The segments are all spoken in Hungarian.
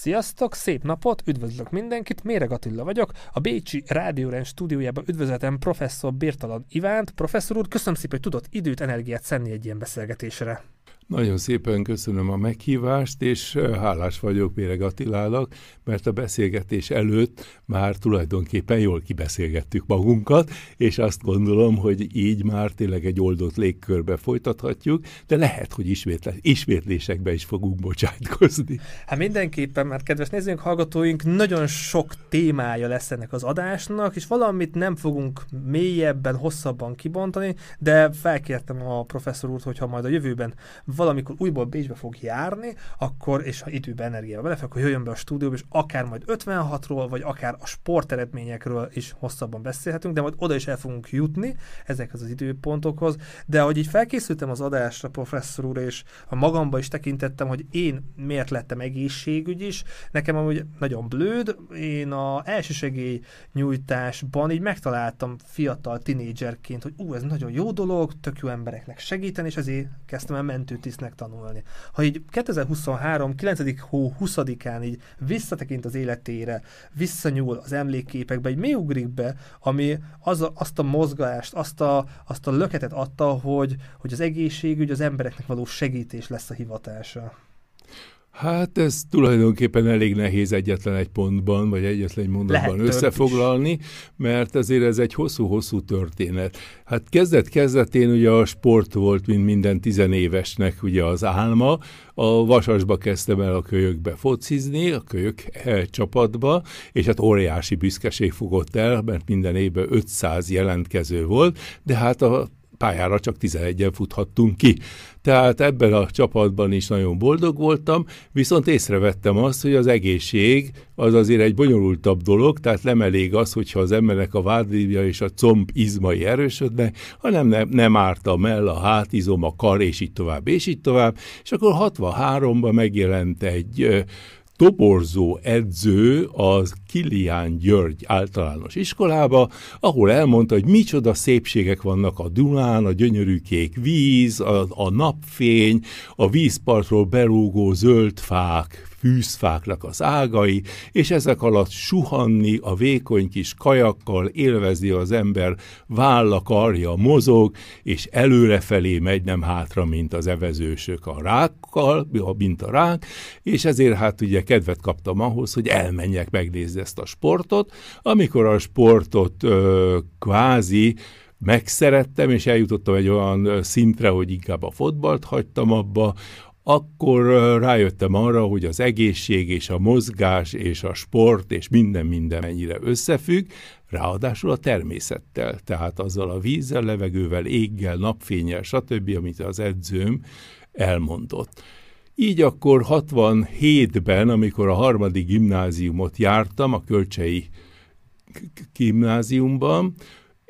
Sziasztok, szép napot, üdvözlök mindenkit, Méreg Attila vagyok. A Bécsi Rádiórend stúdiójában üdvözletem professzor Birtalan Ivánt. Professzor úr, köszönöm szépen, hogy tudott időt, energiát szenni egy ilyen beszélgetésre. Nagyon szépen köszönöm a meghívást, és hálás vagyok Méreg Attilának, mert a beszélgetés előtt már tulajdonképpen jól kibeszélgettük magunkat, és azt gondolom, hogy így már tényleg egy oldott légkörbe folytathatjuk, de lehet, hogy ismétle, ismétlésekbe is fogunk bocsátkozni. Hát mindenképpen, mert kedves nézőink, hallgatóink, nagyon sok témája lesz ennek az adásnak, és valamit nem fogunk mélyebben, hosszabban kibontani, de felkértem a professzor úrt, hogyha majd a jövőben valamikor újból Bécsbe fog járni, akkor, és ha időben energiával belefek, akkor jöjjön be a stúdióba, és akár majd 56-ról, vagy akár a sporteredményekről is hosszabban beszélhetünk, de majd oda is el fogunk jutni ezekhez az időpontokhoz. De ahogy így felkészültem az adásra, professzor úr, és a magamba is tekintettem, hogy én miért lettem egészségügy is, nekem amúgy nagyon blőd, én a elsősegély nyújtásban így megtaláltam fiatal tinédzserként, hogy ú, ez nagyon jó dolog, tök jó embereknek segíteni, és ezért kezdtem el mentőt tisztnek tanulni. Ha így 2023. 9. hó 20-án így visszatekint az életére, visszanyúl az emlékképekbe, így mi ugrik be, ami az a, azt a mozgást, azt a, azt a löketet adta, hogy, hogy az egészségügy az embereknek való segítés lesz a hivatása. Hát ez tulajdonképpen elég nehéz egyetlen egy pontban, vagy egyetlen egy mondatban Lehet összefoglalni, is. mert azért ez egy hosszú-hosszú történet. Hát kezdet-kezdetén ugye a sport volt, mint minden tizenévesnek ugye az álma. A Vasasba kezdtem el a kölyökbe focizni, a kölyök e, csapatba, és hát óriási büszkeség fogott el, mert minden évben 500 jelentkező volt, de hát a pályára csak 11-en futhattunk ki. Tehát ebben a csapatban is nagyon boldog voltam, viszont észrevettem azt, hogy az egészség az azért egy bonyolultabb dolog, tehát nem elég az, hogyha az embernek a vádlívja és a comb izmai erősödnek, hanem nem, nem árt a mell, a hátizom, a kar, és így tovább, és így tovább. És akkor 63-ban megjelent egy toborzó edző az Kilián György általános iskolába, ahol elmondta, hogy micsoda szépségek vannak a Dunán, a gyönyörű kék víz, a, a napfény, a vízpartról berúgó zöld fák, fűzfáknak az ágai, és ezek alatt suhanni a vékony kis kajakkal, élvezi az ember, válla, karja mozog, és előrefelé megy, nem hátra, mint az evezősök a rákkal, mint a rák, és ezért hát ugye kedvet kaptam ahhoz, hogy elmenjek megnézni ezt a sportot. Amikor a sportot ö, kvázi megszerettem, és eljutottam egy olyan szintre, hogy inkább a fotbalt hagytam abba, akkor rájöttem arra, hogy az egészség és a mozgás és a sport és minden minden mennyire összefügg, ráadásul a természettel, tehát azzal a vízzel, levegővel, éggel, napfényel, stb., amit az edzőm elmondott. Így akkor 67-ben, amikor a harmadik gimnáziumot jártam, a Kölcsei gimnáziumban,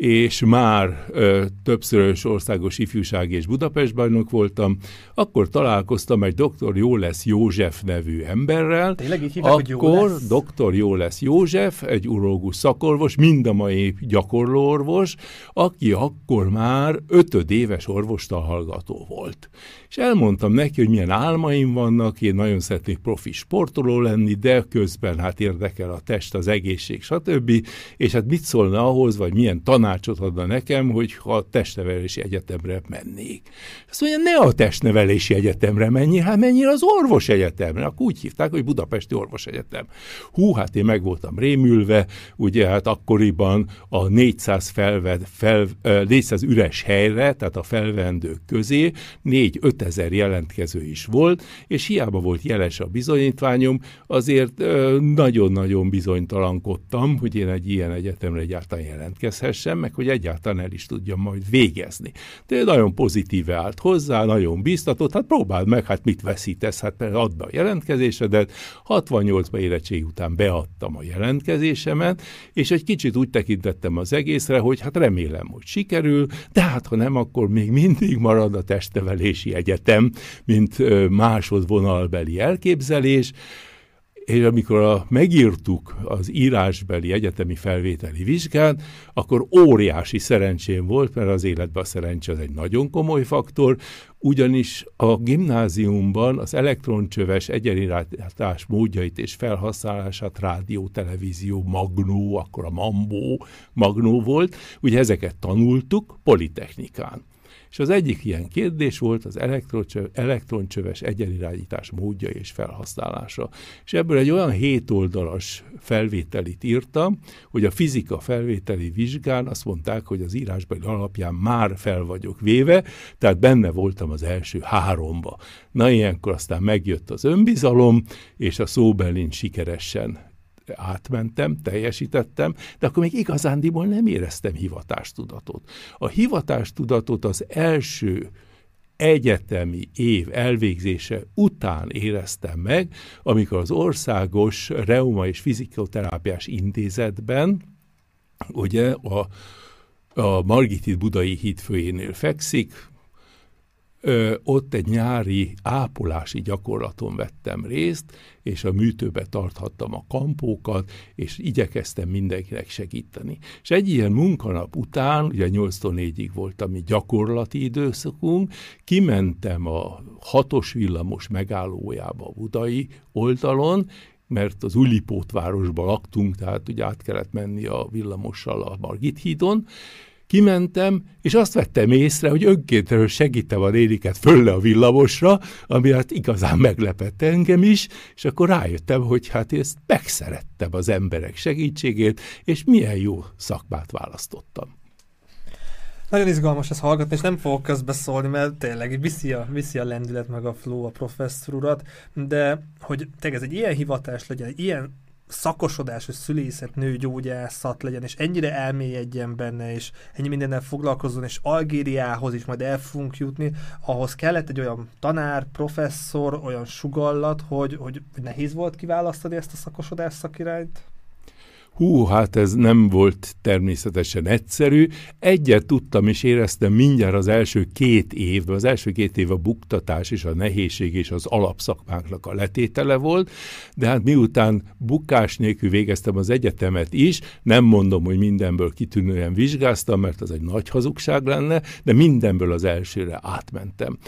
és már ö, többszörös országos ifjúság és Budapest bajnok voltam, akkor találkoztam egy dr. Jó lesz József nevű emberrel. Tényleg így hívják, akkor dr. Jó lesz József, egy urológus szakorvos, mind a mai gyakorló orvos, aki akkor már ötödéves orvostalhallgató volt. És elmondtam neki, hogy milyen álmaim vannak, én nagyon szeretnék profi sportoló lenni, de közben hát érdekel a test, az egészség, stb. És hát mit szólna ahhoz, vagy milyen tanács tanácsot adna nekem, hogy ha a testnevelési egyetemre mennék. Azt mondja, ne a testnevelési egyetemre menjél, hát menjél az orvos egyetemre. Akkor úgy hívták, hogy Budapesti Orvos Egyetem. Hú, hát én meg voltam rémülve, ugye hát akkoriban a 400, felved, fel, 400 üres helyre, tehát a felvendők közé 4-5 ezer jelentkező is volt, és hiába volt jeles a bizonyítványom, azért nagyon-nagyon bizonytalankodtam, hogy én egy ilyen egyetemre egyáltalán jelentkezhessem, meg hogy egyáltalán el is tudjam majd végezni. De nagyon pozitíve állt hozzá, nagyon biztatott, hát próbáld meg, hát mit veszítesz, hát add a jelentkezésedet. 68-ban érettség után beadtam a jelentkezésemet, és egy kicsit úgy tekintettem az egészre, hogy hát remélem, hogy sikerül, de hát ha nem, akkor még mindig marad a testevelési egyetem, mint másodvonalbeli elképzelés, és amikor a, megírtuk az írásbeli egyetemi felvételi vizsgát, akkor óriási szerencsém volt, mert az életben a szerencse az egy nagyon komoly faktor, ugyanis a gimnáziumban az elektroncsöves egyenirányítás módjait és felhasználását rádió, televízió, magnó, akkor a mambó magnó volt, ugye ezeket tanultuk politechnikán. És az egyik ilyen kérdés volt az elektroncsöves egyenirányítás módja és felhasználása. És ebből egy olyan hétoldalas felvételit írtam, hogy a fizika felvételi vizsgán azt mondták, hogy az írásbeli alapján már fel vagyok véve, tehát benne voltam az első háromba. Na ilyenkor aztán megjött az önbizalom, és a szóbelin sikeresen átmentem, teljesítettem, de akkor még igazándiból nem éreztem hivatástudatot. A hivatástudatot az első egyetemi év elvégzése után éreztem meg, amikor az Országos Reuma és Fizikoterápiás Intézetben, ugye a, a Margitit Budai hídfőjénél fekszik, Ö, ott egy nyári ápolási gyakorlaton vettem részt, és a műtőbe tarthattam a kampókat, és igyekeztem mindenkinek segíteni. És egy ilyen munkanap után, ugye 8-tól 4-ig volt a mi gyakorlati időszakunk, kimentem a hatos villamos megállójába a budai oldalon, mert az Ulipót városba laktunk, tehát ugye át kellett menni a villamossal a Margit hídon, Kimentem, és azt vettem észre, hogy önkéntről segítem a néniket fölle a villamosra, ami hát igazán meglepett engem is, és akkor rájöttem, hogy hát ezt megszerettem az emberek segítségét, és milyen jó szakmát választottam. Nagyon izgalmas ez hallgatni, és nem fogok közbeszólni, mert tényleg viszi a, viszi a lendület meg a flow a professzor urat, de hogy tényleg ez egy ilyen hivatás legyen, egy ilyen szakosodás, hogy szülészet, nő, gyógyászat legyen, és ennyire elmélyedjen benne, és ennyi mindennel foglalkozzon, és Algériához is majd el fogunk jutni, ahhoz kellett egy olyan tanár, professzor, olyan sugallat, hogy, hogy nehéz volt kiválasztani ezt a szakosodás szakirányt? Hú, hát ez nem volt természetesen egyszerű. Egyet tudtam és éreztem mindjárt az első két évben, az első két év a buktatás és a nehézség és az alapszakmáknak a letétele volt, de hát miután bukás nélkül végeztem az egyetemet is, nem mondom, hogy mindenből kitűnően vizsgáztam, mert az egy nagy hazugság lenne, de mindenből az elsőre átmentem.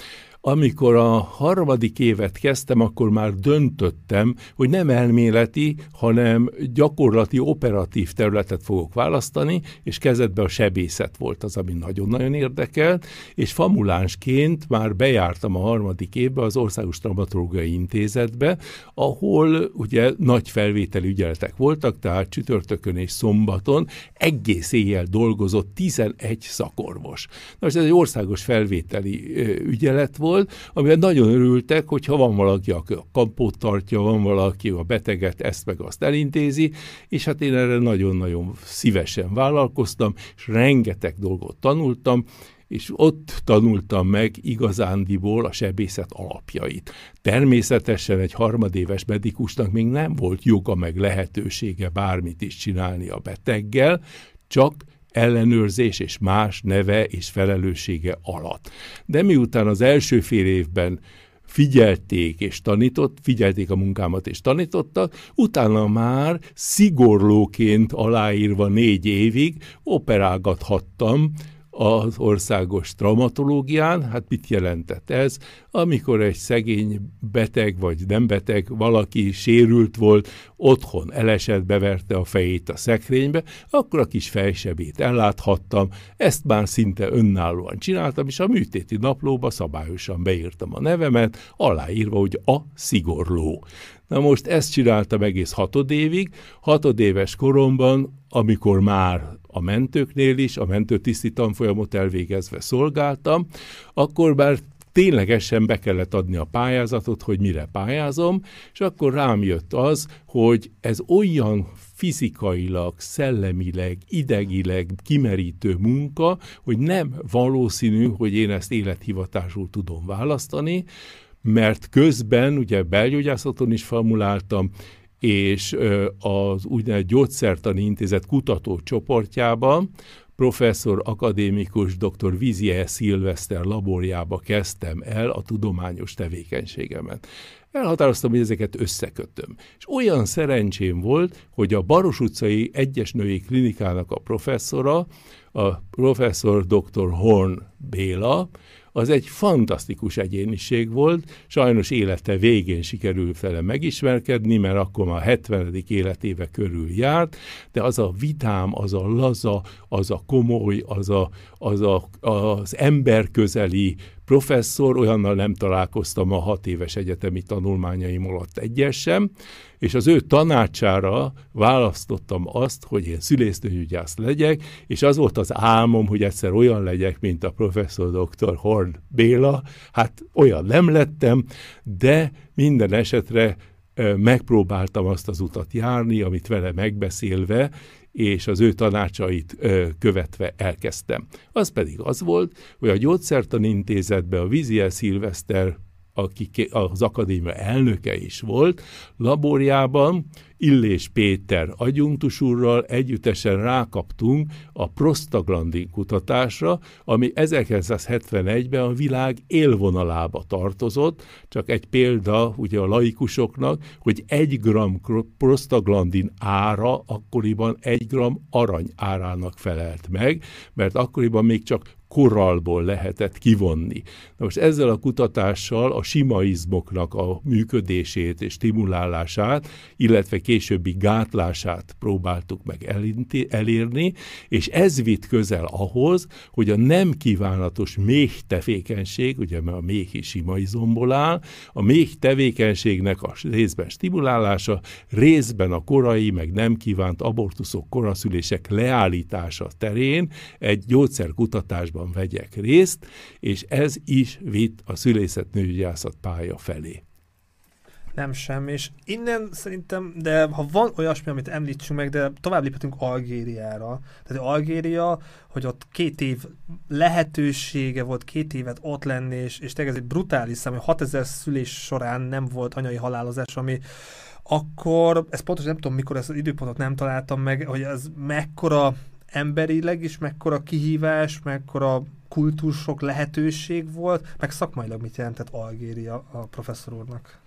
Amikor a harmadik évet kezdtem, akkor már döntöttem, hogy nem elméleti, hanem gyakorlati, operatív területet fogok választani, és kezdetben a sebészet volt az, ami nagyon-nagyon érdekelt, és famulánsként már bejártam a harmadik évbe az Országos Traumatológiai Intézetbe, ahol ugye nagy felvételi ügyeletek voltak, tehát csütörtökön és szombaton egész éjjel dolgozott 11 szakorvos. Na most ez egy országos felvételi ügyelet volt, volt, amivel nagyon örültek, hogyha van valaki, aki a kampót tartja, van valaki, a beteget ezt meg azt elintézi, és hát én erre nagyon-nagyon szívesen vállalkoztam, és rengeteg dolgot tanultam, és ott tanultam meg igazándiból a sebészet alapjait. Természetesen egy harmadéves medikusnak még nem volt joga meg lehetősége bármit is csinálni a beteggel, csak ellenőrzés és más neve és felelőssége alatt. De miután az első fél évben figyelték és tanított, figyelték a munkámat és tanítottak, utána már szigorlóként aláírva négy évig operálgathattam az országos traumatológián. Hát mit jelentett ez? Amikor egy szegény beteg vagy nem beteg, valaki sérült volt, otthon elesett, beverte a fejét a szekrénybe, akkor a kis fejsebét elláthattam, ezt már szinte önállóan csináltam, és a műtéti naplóba szabályosan beírtam a nevemet, aláírva, hogy a szigorló. Na most ezt csináltam egész hatodévig. Hatodéves koromban, amikor már a mentőknél is, a mentőtiszti tanfolyamot elvégezve szolgáltam, akkor már ténylegesen be kellett adni a pályázatot, hogy mire pályázom, és akkor rám jött az, hogy ez olyan fizikailag, szellemileg, idegileg kimerítő munka, hogy nem valószínű, hogy én ezt élethivatásul tudom választani, mert közben ugye belgyógyászaton is formuláltam, és az úgynevezett gyógyszertani intézet kutatócsoportjában professzor akadémikus dr. Vizier Szilveszter laborjába kezdtem el a tudományos tevékenységemet. Elhatároztam, hogy ezeket összekötöm. És olyan szerencsém volt, hogy a Baros utcai egyes női klinikának a professzora, a professzor dr. Horn Béla, az egy fantasztikus egyéniség volt, sajnos élete végén sikerült vele megismerkedni, mert akkor már 70. életéve körül járt, de az a vitám, az a laza, az a komoly, az, a, az, a, az emberközeli professzor, olyannal nem találkoztam a hat éves egyetemi tanulmányaim alatt egyes sem, és az ő tanácsára választottam azt, hogy én szülésznőgyógyász legyek, és az volt az álmom, hogy egyszer olyan legyek, mint a professzor dr. Horn Béla. Hát olyan nem lettem, de minden esetre megpróbáltam azt az utat járni, amit vele megbeszélve, és az ő tanácsait ö, követve elkezdtem. Az pedig az volt, hogy a Gyógyszertan Intézetben a Viziel Szilveszter aki az akadémia elnöke is volt, laborjában Illés Péter agyunktus úrral együttesen rákaptunk a prostaglandin kutatásra, ami 1971-ben a világ élvonalába tartozott, csak egy példa ugye a laikusoknak, hogy egy gram prostaglandin ára akkoriban egy gram arany árának felelt meg, mert akkoriban még csak korallból lehetett kivonni. Na most ezzel a kutatással a simaizmoknak a működését és stimulálását, illetve későbbi gátlását próbáltuk meg elérni, és ez vitt közel ahhoz, hogy a nem kívánatos méh tevékenység, ugye mert a méh is simaizomból áll, a méh tevékenységnek a részben stimulálása, részben a korai, meg nem kívánt abortuszok, koraszülések leállítása terén egy gyógyszerkutatásban kutatásban vegyek részt, és ez is vitt a szülészetnőgyászat pálya felé. Nem sem, és innen szerintem, de ha van olyasmi, amit említsünk meg, de tovább léphetünk Algériára. Tehát Algéria, hogy ott két év lehetősége volt két évet ott lenni, és, és tényleg ez egy brutális szám, hogy 6000 szülés során nem volt anyai halálozás, ami akkor, ez pontosan nem tudom, mikor ezt az időpontot nem találtam meg, hogy ez mekkora emberileg is mekkora kihívás, mekkora kultúrsok lehetőség volt, meg szakmailag mit jelentett Algéria a professzor úrnak?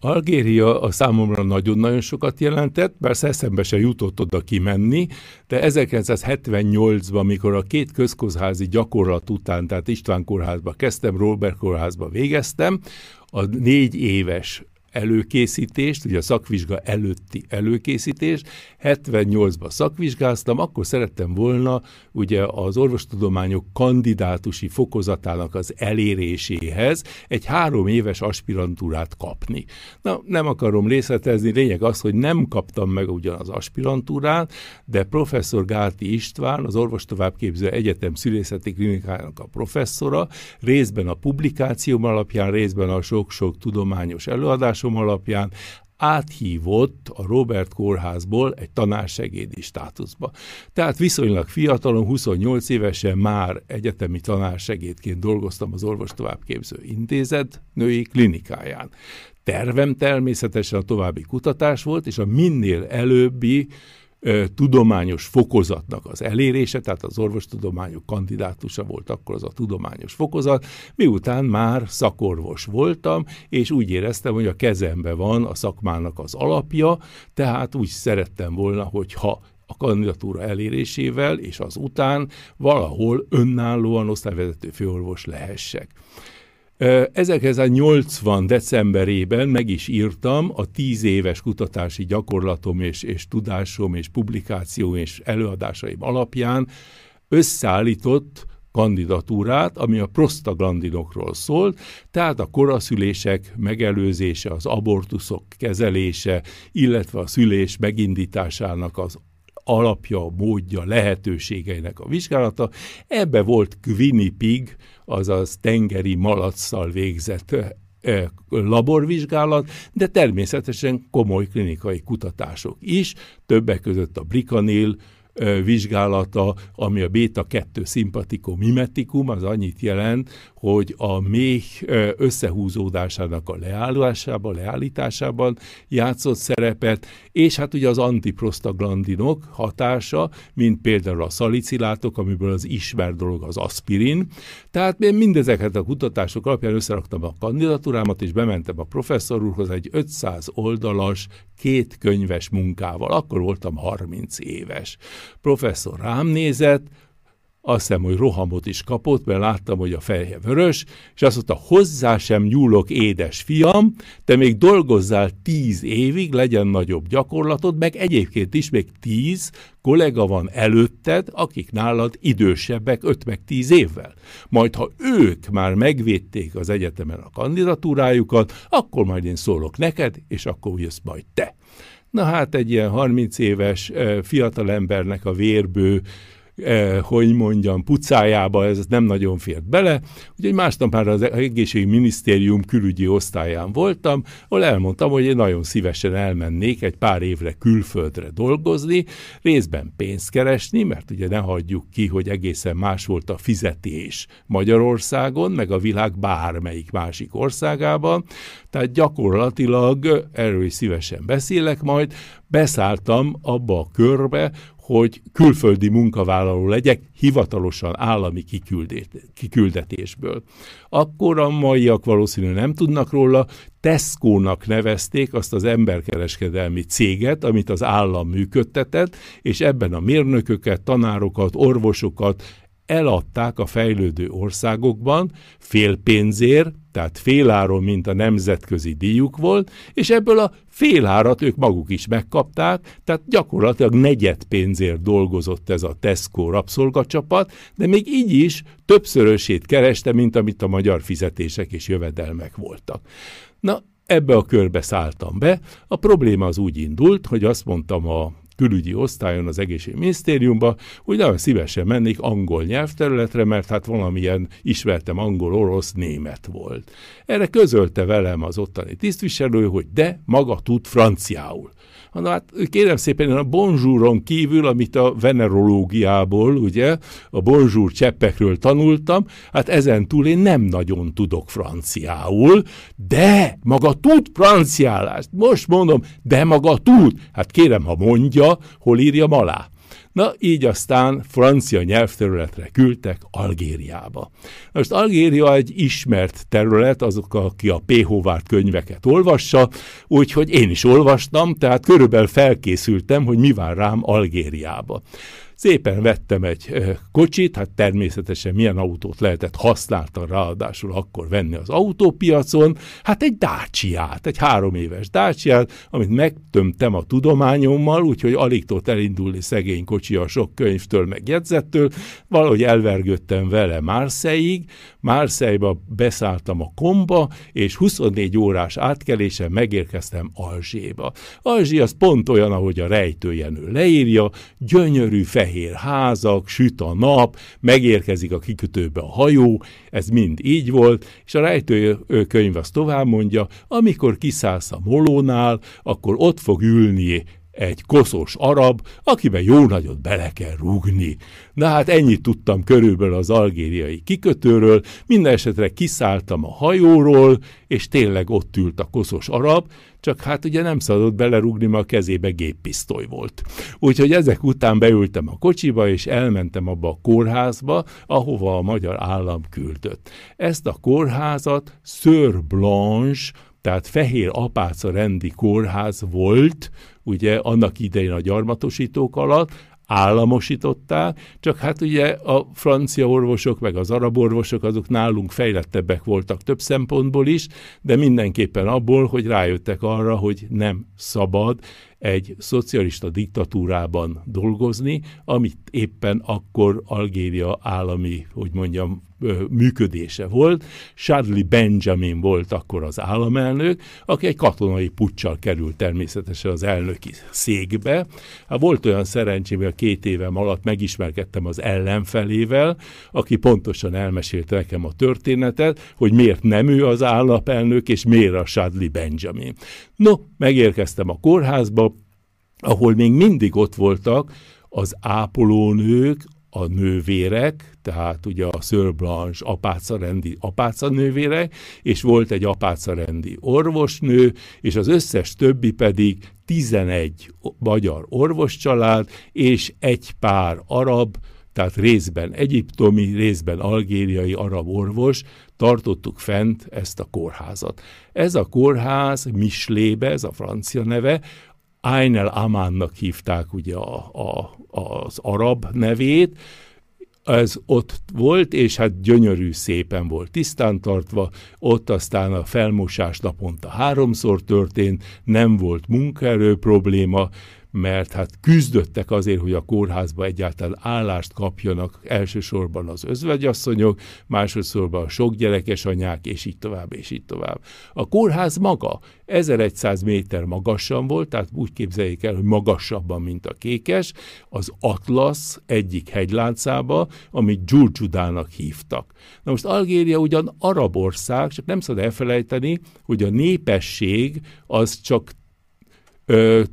Algéria a számomra nagyon-nagyon sokat jelentett, persze eszembe se jutott oda kimenni, de 1978-ban, mikor a két közközházi gyakorlat után, tehát István kórházba kezdtem, Robert kórházba végeztem, a négy éves előkészítést, ugye a szakvizsga előtti előkészítést, 78-ban szakvizsgáztam, akkor szerettem volna ugye az orvostudományok kandidátusi fokozatának az eléréséhez egy három éves aspirantúrát kapni. Na, nem akarom részletezni, lényeg az, hogy nem kaptam meg ugyan az aspirantúrát, de professzor Gáti István, az orvostovábbképző egyetem szülészeti klinikájának a professzora, részben a publikációm alapján, részben a sok-sok tudományos előadás tudomásom alapján áthívott a Robert kórházból egy tanársegédi státuszba. Tehát viszonylag fiatalon, 28 évesen már egyetemi tanársegédként dolgoztam az Orvos Továbbképző Intézet női klinikáján. Tervem természetesen a további kutatás volt, és a minél előbbi tudományos fokozatnak az elérése, tehát az orvostudományok kandidátusa volt akkor az a tudományos fokozat, miután már szakorvos voltam, és úgy éreztem, hogy a kezembe van a szakmának az alapja, tehát úgy szerettem volna, hogyha a kandidatúra elérésével és az után valahol önállóan osztályvezető főorvos lehessek. 1980. decemberében meg is írtam a tíz éves kutatási gyakorlatom és, és tudásom és publikáció és előadásaim alapján összeállított kandidatúrát, ami a prostaglandinokról szólt, tehát a koraszülések megelőzése, az abortuszok kezelése, illetve a szülés megindításának az alapja, módja, lehetőségeinek a vizsgálata. Ebbe volt Quinnipiग, azaz tengeri malacsal végzett laborvizsgálat, de természetesen komoly klinikai kutatások is, többek között a brikanil, vizsgálata, ami a beta-2 szimpatikum mimetikum, az annyit jelent, hogy a méh összehúzódásának a leállásában, leállításában játszott szerepet, és hát ugye az antiprostaglandinok hatása, mint például a szalicilátok, amiből az ismert dolog az aspirin. Tehát én mindezeket a kutatások alapján összeraktam a kandidatúrámat, és bementem a professzor úrhoz egy 500 oldalas, két könyves munkával. Akkor voltam 30 éves. Professzor rám nézett, azt hiszem, hogy rohamot is kapott, mert láttam, hogy a feje vörös, és azt mondta, hozzá sem nyúlok, édes fiam, te még dolgozzál tíz évig, legyen nagyobb gyakorlatod, meg egyébként is még tíz kollega van előtted, akik nálad idősebbek öt meg tíz évvel. Majd, ha ők már megvédték az egyetemen a kandidatúrájukat, akkor majd én szólok neked, és akkor jössz majd te. Na hát egy ilyen 30 éves fiatalembernek a vérbő eh, hogy mondjam, pucájába ez nem nagyon fért bele. Úgyhogy másnap már az egészségminisztérium külügyi osztályán voltam, ahol elmondtam, hogy én nagyon szívesen elmennék egy pár évre külföldre dolgozni, részben pénzt keresni, mert ugye ne hagyjuk ki, hogy egészen más volt a fizetés Magyarországon, meg a világ bármelyik másik országában. Tehát gyakorlatilag, erről is szívesen beszélek majd, beszálltam abba a körbe, hogy külföldi munkavállaló legyek, hivatalosan állami kiküldetésből. Akkor a maiak valószínűleg nem tudnak róla, Tesco-nak nevezték azt az emberkereskedelmi céget, amit az állam működtetett, és ebben a mérnököket, tanárokat, orvosokat, eladták a fejlődő országokban félpénzért, tehát féláron, mint a nemzetközi díjuk volt, és ebből a félárat ők maguk is megkapták, tehát gyakorlatilag negyed pénzért dolgozott ez a Tesco rabszolgacsapat, de még így is többszörösét kereste, mint amit a magyar fizetések és jövedelmek voltak. Na, ebbe a körbe szálltam be. A probléma az úgy indult, hogy azt mondtam a külügyi osztályon az egészségminisztériumba, hogy nagyon szívesen mennék angol nyelvterületre, mert hát valamilyen ismertem angol, orosz, német volt. Erre közölte velem az ottani tisztviselő, hogy de maga tud franciául. Na hát kérem szépen, a bonjouron kívül, amit a venerológiából, ugye, a bonjour cseppekről tanultam, hát ezen túl én nem nagyon tudok franciául, de maga tud franciálást. Most mondom, de maga tud. Hát kérem, ha mondja, hol írjam alá. Na, így aztán francia nyelvterületre küldtek Algériába. Most Algéria egy ismert terület, azok, aki a P. Hovárd könyveket olvassa, úgyhogy én is olvastam, tehát körülbelül felkészültem, hogy mi vár rám Algériába. Szépen vettem egy kocsit, hát természetesen milyen autót lehetett használtan ráadásul akkor venni az autópiacon, hát egy dácsiát, egy három éves dácsiát, amit megtömtem a tudományommal, úgyhogy alig tudott elindulni szegény kocsi a sok könyvtől, meg jegyzettől, valahogy elvergődtem vele Marseille-ig, Marseille-ba beszálltam a komba, és 24 órás átkelésen megérkeztem Alzséba. Alzsé az pont olyan, ahogy a rejtőjenő leírja, gyönyörű fehér fehér házak, süt a nap, megérkezik a kikötőbe a hajó, ez mind így volt, és a rejtőkönyv azt tovább mondja, amikor kiszállsz a molónál, akkor ott fog ülni egy koszos arab, akiben jó nagyot bele kell rúgni. Na hát ennyit tudtam körülbelül az algériai kikötőről, minden esetre kiszálltam a hajóról, és tényleg ott ült a koszos arab, csak hát ugye nem szabadott belerúgni, mert a kezébe géppisztoly volt. Úgyhogy ezek után beültem a kocsiba, és elmentem abba a kórházba, ahova a magyar állam küldött. Ezt a kórházat Sir Blanche, tehát fehér apáca rendi kórház volt, ugye annak idején a gyarmatosítók alatt, államosították, csak hát ugye a francia orvosok, meg az arab orvosok azok nálunk fejlettebbek voltak több szempontból is, de mindenképpen abból, hogy rájöttek arra, hogy nem szabad egy szocialista diktatúrában dolgozni, amit éppen akkor Algéria állami, hogy mondjam, működése volt. Charlie Benjamin volt akkor az államelnök, aki egy katonai puccsal került természetesen az elnöki székbe. Hát volt olyan szerencsém, hogy a két évem alatt megismerkedtem az ellenfelével, aki pontosan elmesélte nekem a történetet, hogy miért nem ő az államelnök, és miért a Charlie Benjamin. No, megérkeztem a kórházba, ahol még mindig ott voltak az ápolónők, a nővérek, tehát ugye a Sir Blanche apácarendi apácanővérek, és volt egy apácarendi orvosnő, és az összes többi pedig 11 magyar orvoscsalád, és egy pár arab, tehát részben egyiptomi, részben algériai arab orvos, tartottuk fent ezt a kórházat. Ez a kórház Mislébe, ez a francia neve, Ain el Amánnak hívták ugye a, a, az arab nevét, ez ott volt, és hát gyönyörű szépen volt tisztán tartva, ott aztán a felmosás naponta háromszor történt, nem volt munkaerő probléma, mert hát küzdöttek azért, hogy a kórházba egyáltalán állást kapjanak elsősorban az özvegyasszonyok, másodszorban a sok gyerekes anyák, és így tovább, és így tovább. A kórház maga 1100 méter magasan volt, tehát úgy képzeljék el, hogy magasabban, mint a kékes, az Atlasz egyik hegyláncába, amit Dzsurdzsudának hívtak. Na most Algéria ugyan arab ország, csak nem szabad elfelejteni, hogy a népesség az csak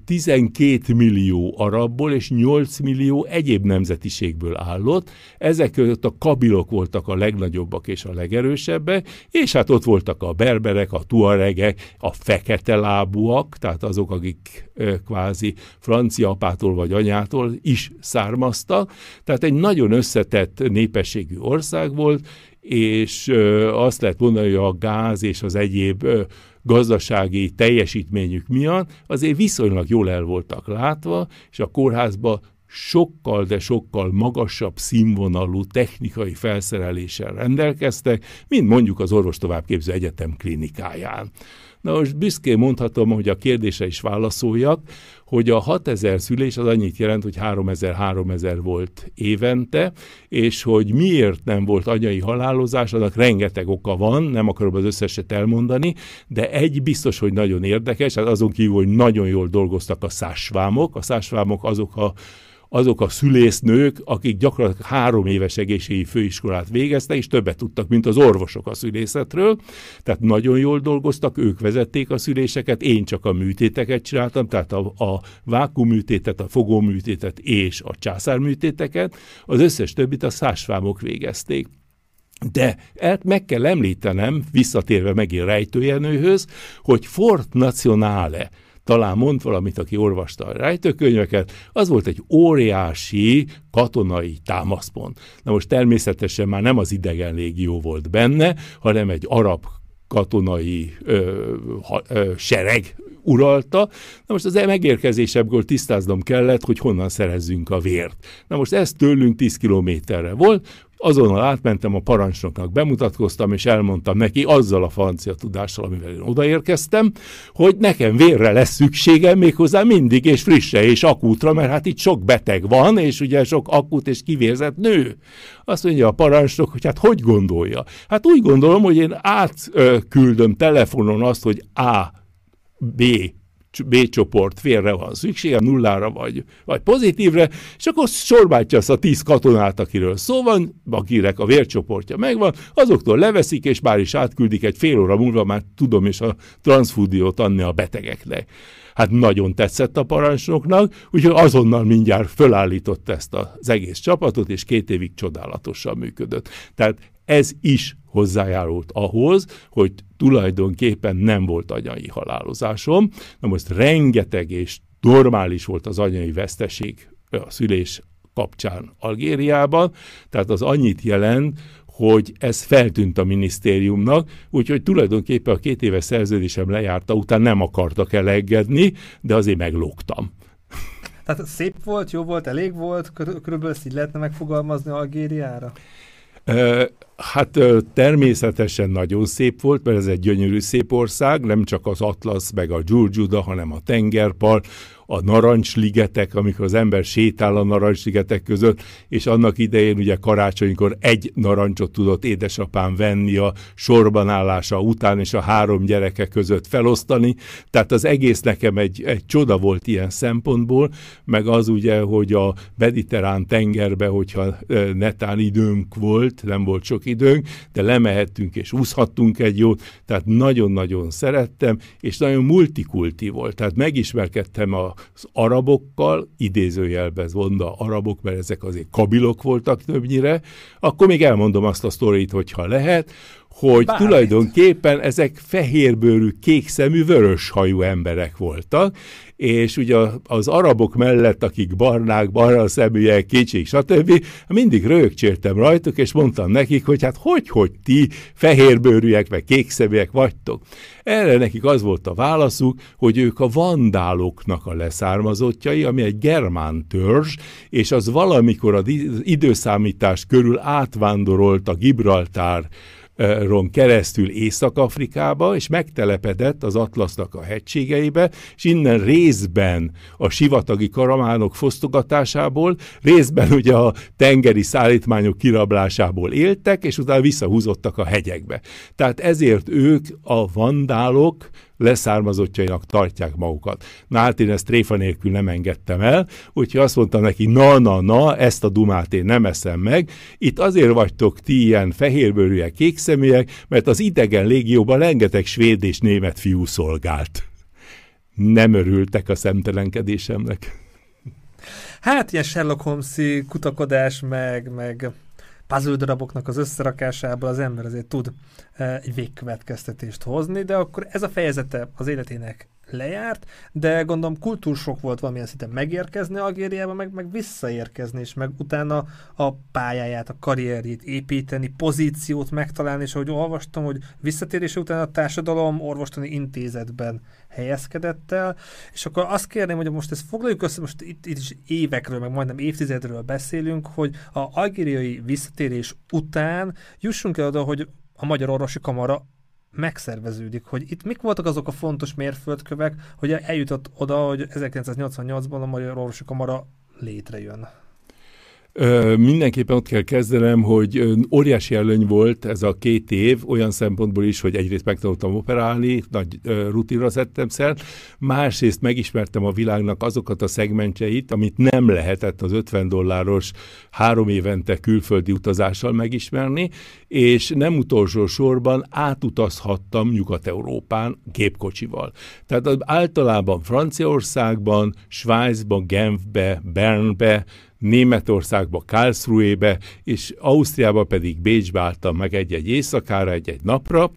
12 millió arabból és 8 millió egyéb nemzetiségből állott. Ezek között a kabilok voltak a legnagyobbak és a legerősebbek, és hát ott voltak a berberek, a tuaregek, a fekete lábúak, tehát azok, akik kvázi francia apától vagy anyától is származtak. Tehát egy nagyon összetett népességű ország volt, és azt lehet mondani, hogy a gáz és az egyéb gazdasági teljesítményük miatt azért viszonylag jól el voltak látva, és a kórházba sokkal, de sokkal magasabb színvonalú technikai felszereléssel rendelkeztek, mint mondjuk az orvostovábbképző egyetem klinikáján. Na most büszkén mondhatom, hogy a kérdése is válaszoljak, hogy a 6000 szülés az annyit jelent, hogy 3000-3000 volt évente, és hogy miért nem volt anyai halálozás, annak rengeteg oka van, nem akarom az összeset elmondani, de egy biztos, hogy nagyon érdekes, hát azon kívül, hogy nagyon jól dolgoztak a szásvámok, a szásvámok azok a azok a szülésznők, akik gyakorlatilag három éves egészségügyi főiskolát végeztek, és többet tudtak, mint az orvosok a szülészetről. Tehát nagyon jól dolgoztak, ők vezették a szüléseket, én csak a műtéteket csináltam, tehát a, a vákuműtétet, a fogóműtétet és a császárműtéteket, az összes többit a szásvámok végezték. De el, meg kell említenem, visszatérve megint rejtőjenőhöz, hogy Fort Nationale, talán mond valamit, aki olvasta a rejtőkönyveket, az volt egy óriási katonai támaszpont. Na most természetesen már nem az idegen légió volt benne, hanem egy arab katonai ö, ha, ö, sereg uralta. Na most az e megérkezésebből tisztáznom kellett, hogy honnan szerezzünk a vért. Na most ez tőlünk 10 kilométerre volt, Azonnal átmentem a parancsnoknak, bemutatkoztam, és elmondtam neki azzal a francia tudással, amivel én odaérkeztem, hogy nekem vérre lesz szükségem méghozzá mindig, és frisse, és akútra, mert hát itt sok beteg van, és ugye sok akut és kivérzett nő. Azt mondja a parancsnok, hogy hát hogy gondolja? Hát úgy gondolom, hogy én átküldöm telefonon azt, hogy A, B, B csoport félre van szüksége, nullára vagy, vagy pozitívre, és akkor sorbátja azt a tíz katonát, akiről szó van, akinek a vércsoportja megvan, azoktól leveszik, és már is átküldik egy fél óra múlva, már tudom is a transfúdiót adni a betegeknek. Hát nagyon tetszett a parancsnoknak, úgyhogy azonnal mindjárt fölállított ezt az egész csapatot, és két évig csodálatosan működött. Tehát ez is hozzájárult ahhoz, hogy tulajdonképpen nem volt anyai halálozásom. Na most rengeteg és normális volt az anyai veszteség a szülés kapcsán Algériában, tehát az annyit jelent, hogy ez feltűnt a minisztériumnak, úgyhogy tulajdonképpen a két éves szerződésem lejárta után nem akartak elengedni, de azért meglógtam. Tehát szép volt, jó volt, elég volt, körülbelül ezt így lehetne megfogalmazni Algériára? Hát természetesen nagyon szép volt, mert ez egy gyönyörű szép ország, nem csak az Atlasz meg a Dzsurdzsuda, hanem a tengerpart, a narancsligetek, amikor az ember sétál a narancsligetek között, és annak idején ugye karácsonykor egy narancsot tudott édesapám venni a sorban állása után, és a három gyereke között felosztani. Tehát az egész nekem egy, egy csoda volt ilyen szempontból, meg az ugye, hogy a mediterrán tengerbe, hogyha netán időnk volt, nem volt sok időnk, de lemehettünk és úszhattunk egy jót, tehát nagyon-nagyon szerettem, és nagyon multikulti volt. Tehát megismerkedtem a az arabokkal, idézőjelbe vonda arabok, mert ezek azért kabilok voltak többnyire, akkor még elmondom azt a sztorit, hogyha lehet, hogy Bármit. tulajdonképpen ezek fehérbőrű, kékszemű, vöröshajú emberek voltak, és ugye az arabok mellett, akik barnák, barna szeműek, kicsik, stb., mindig rögcsértem rajtuk, és mondtam nekik, hogy hát hogy, hogy ti fehérbőrűek, meg kékszeműek vagytok. Erre nekik az volt a válaszuk, hogy ők a vandáloknak a leszármazottjai, ami egy germán törzs, és az valamikor az időszámítás körül átvándorolt a Gibraltár ron keresztül Észak-Afrikába, és megtelepedett az Atlasznak a hegységeibe, és innen részben a sivatagi karamánok fosztogatásából, részben ugye a tengeri szállítmányok kirablásából éltek, és utána visszahúzottak a hegyekbe. Tehát ezért ők a vandálok, leszármazottjainak tartják magukat. Na hát én ezt tréfa nélkül nem engedtem el, úgyhogy azt mondtam neki, na, na, na, ezt a dumát én nem eszem meg. Itt azért vagytok ti ilyen fehérbőrűek, kékszemélyek, mert az idegen légióban rengeteg svéd és német fiú szolgált. Nem örültek a szemtelenkedésemnek. Hát ilyen Sherlock holmes kutakodás, meg, meg puzzle daraboknak az összerakásából az ember azért tud egy végkövetkeztetést hozni, de akkor ez a fejezete az életének lejárt, de gondolom kultúrsok volt valamilyen szinten megérkezni Algériába, meg, meg visszaérkezni, és meg utána a pályáját, a karrierjét építeni, pozíciót megtalálni, és ahogy olvastam, hogy visszatérése után a társadalom orvostani intézetben helyezkedett el, és akkor azt kérném, hogy most ezt foglaljuk össze, most itt, itt is évekről, meg majdnem évtizedről beszélünk, hogy a algériai visszatérés után jussunk el oda, hogy a Magyar Orvosi Kamara megszerveződik, hogy itt mik voltak azok a fontos mérföldkövek, hogy eljutott oda, hogy 1988-ban a Magyar Orvosi Kamara létrejön. Mindenképpen ott kell kezdenem, hogy óriási előny volt ez a két év, olyan szempontból is, hogy egyrészt megtanultam operálni, nagy rutinra szedtem szert, másrészt megismertem a világnak azokat a szegmentjeit, amit nem lehetett az 50 dolláros három évente külföldi utazással megismerni, és nem utolsó sorban átutazhattam Nyugat-Európán gépkocsival. Tehát általában Franciaországban, Svájcban, Genfbe, Bernbe, Németországba, Karlsruhébe, és Ausztriába pedig Bécsbe álltam meg egy-egy éjszakára, egy-egy napra,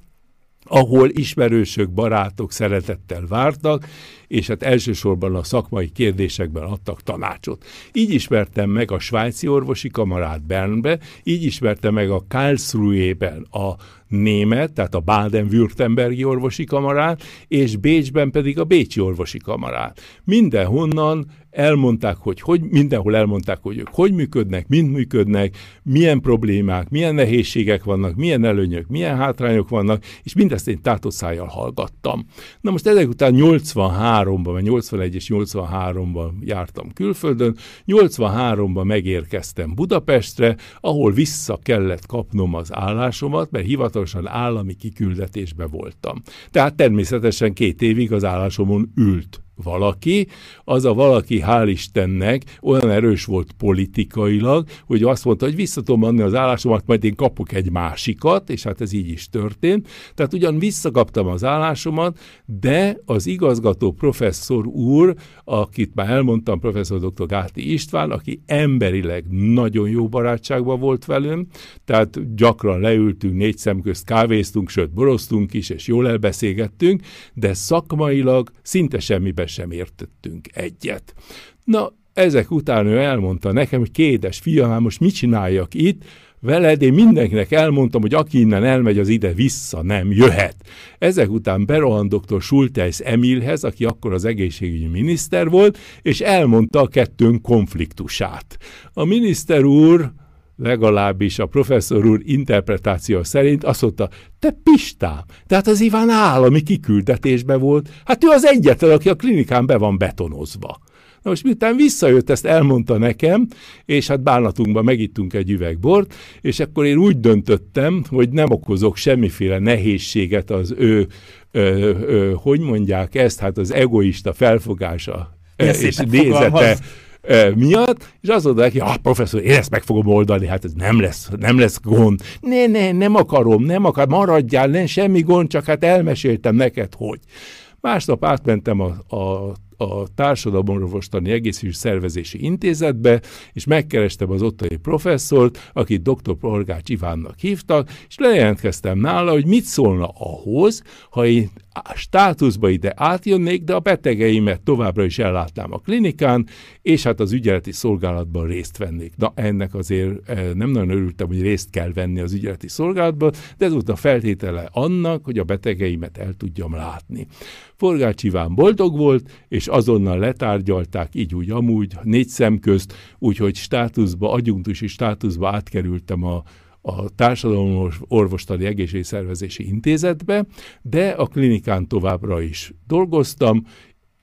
ahol ismerősök, barátok szeretettel vártak, és hát elsősorban a szakmai kérdésekben adtak tanácsot. Így ismertem meg a svájci orvosi kamarát Bernbe, így ismertem meg a Karlsruhe-ben a német, tehát a Baden-Württembergi orvosi kamarát, és Bécsben pedig a Bécsi orvosi kamarát. Mindenhonnan elmondták, hogy, hogy mindenhol elmondták, hogy ők hogy működnek, mind működnek, milyen problémák, milyen nehézségek vannak, milyen előnyök, milyen hátrányok vannak, és mindezt én tátoszájjal hallgattam. Na most ezek után 83-ban, vagy 81 és 83-ban jártam külföldön, 83-ban megérkeztem Budapestre, ahol vissza kellett kapnom az állásomat, mert hivatalosan állami kiküldetésbe voltam. Tehát természetesen két évig az állásomon ült valaki, az a valaki, hál' Istennek, olyan erős volt politikailag, hogy azt mondta, hogy visszatom adni az állásomat, majd én kapok egy másikat, és hát ez így is történt. Tehát ugyan visszakaptam az állásomat, de az igazgató professzor úr, akit már elmondtam, professzor dr. Gáti István, aki emberileg nagyon jó barátságban volt velem, tehát gyakran leültünk, négy szem közt kávéztunk, sőt boroztunk is, és jól elbeszélgettünk, de szakmailag szinte semmibe sem értettünk egyet. Na, ezek után ő elmondta nekem, hogy kédes fiam, most mit csináljak itt, veled, én mindenkinek elmondtam, hogy aki innen elmegy, az ide vissza nem jöhet. Ezek után berohan dr. Schulteis Emilhez, aki akkor az egészségügyi miniszter volt, és elmondta a kettőnk konfliktusát. A miniszter úr legalábbis a professzor úr interpretáció szerint azt mondta, te Pistám, tehát az Iván állami kiküldetésbe volt, hát ő az egyetlen, aki a klinikán be van betonozva. Na most miután visszajött, ezt elmondta nekem, és hát bánatunkban megittunk egy üvegbort, és akkor én úgy döntöttem, hogy nem okozok semmiféle nehézséget az ő, ö, ö, hogy mondják ezt, hát az egoista felfogása és nézete. Fogalmaz miatt, és azt mondta neki, ah, professzor, én ezt meg fogom oldani, hát ez nem lesz, nem lesz gond. Ne, ne, nem akarom, nem akar, maradjál, nem semmi gond, csak hát elmeséltem neked, hogy. Másnap átmentem a, a a Társadalomorvostani Egészségügyi Szervezési Intézetbe, és megkerestem az ottani professzort, akit dr. Polgács Ivánnak hívtak, és lejelentkeztem nála, hogy mit szólna ahhoz, ha én státuszba ide átjönnék, de a betegeimet továbbra is ellátnám a klinikán, és hát az ügyeleti szolgálatban részt vennék. Na, ennek azért eh, nem nagyon örültem, hogy részt kell venni az ügyeleti szolgálatban, de ez volt a feltétele annak, hogy a betegeimet el tudjam látni. Forgács Iván boldog volt, és azonnal letárgyalták, így úgy amúgy, négy szem közt, úgyhogy státuszba, agyunktusi státuszba átkerültem a a Társadalom Orvostani Egészségszervezési Intézetbe, de a klinikán továbbra is dolgoztam,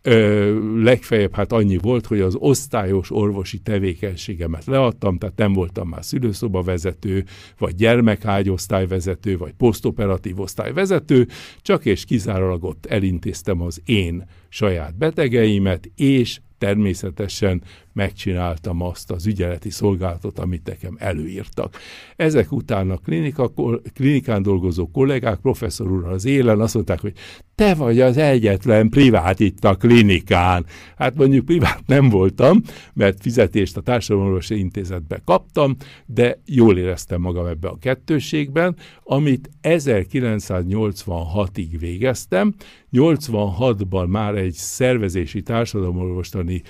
Ö, legfeljebb hát annyi volt, hogy az osztályos orvosi tevékenységemet leadtam, tehát nem voltam már szülőszoba vezető, vagy gyermekágyosztályvezető, vagy posztoperatív osztályvezető, csak és kizárólag ott elintéztem az én saját betegeimet, és természetesen megcsináltam azt az ügyeleti szolgálatot, amit nekem előírtak. Ezek után a klinika, klinikán dolgozó kollégák, professzor úr az élen azt mondták, hogy te vagy az egyetlen privát itt a klinikán. Hát mondjuk privát nem voltam, mert fizetést a Társadalomorvosi Intézetbe kaptam, de jól éreztem magam ebbe a kettőségben, amit 1986-ig végeztem. 86-ban már egy szervezési társadalomorvostani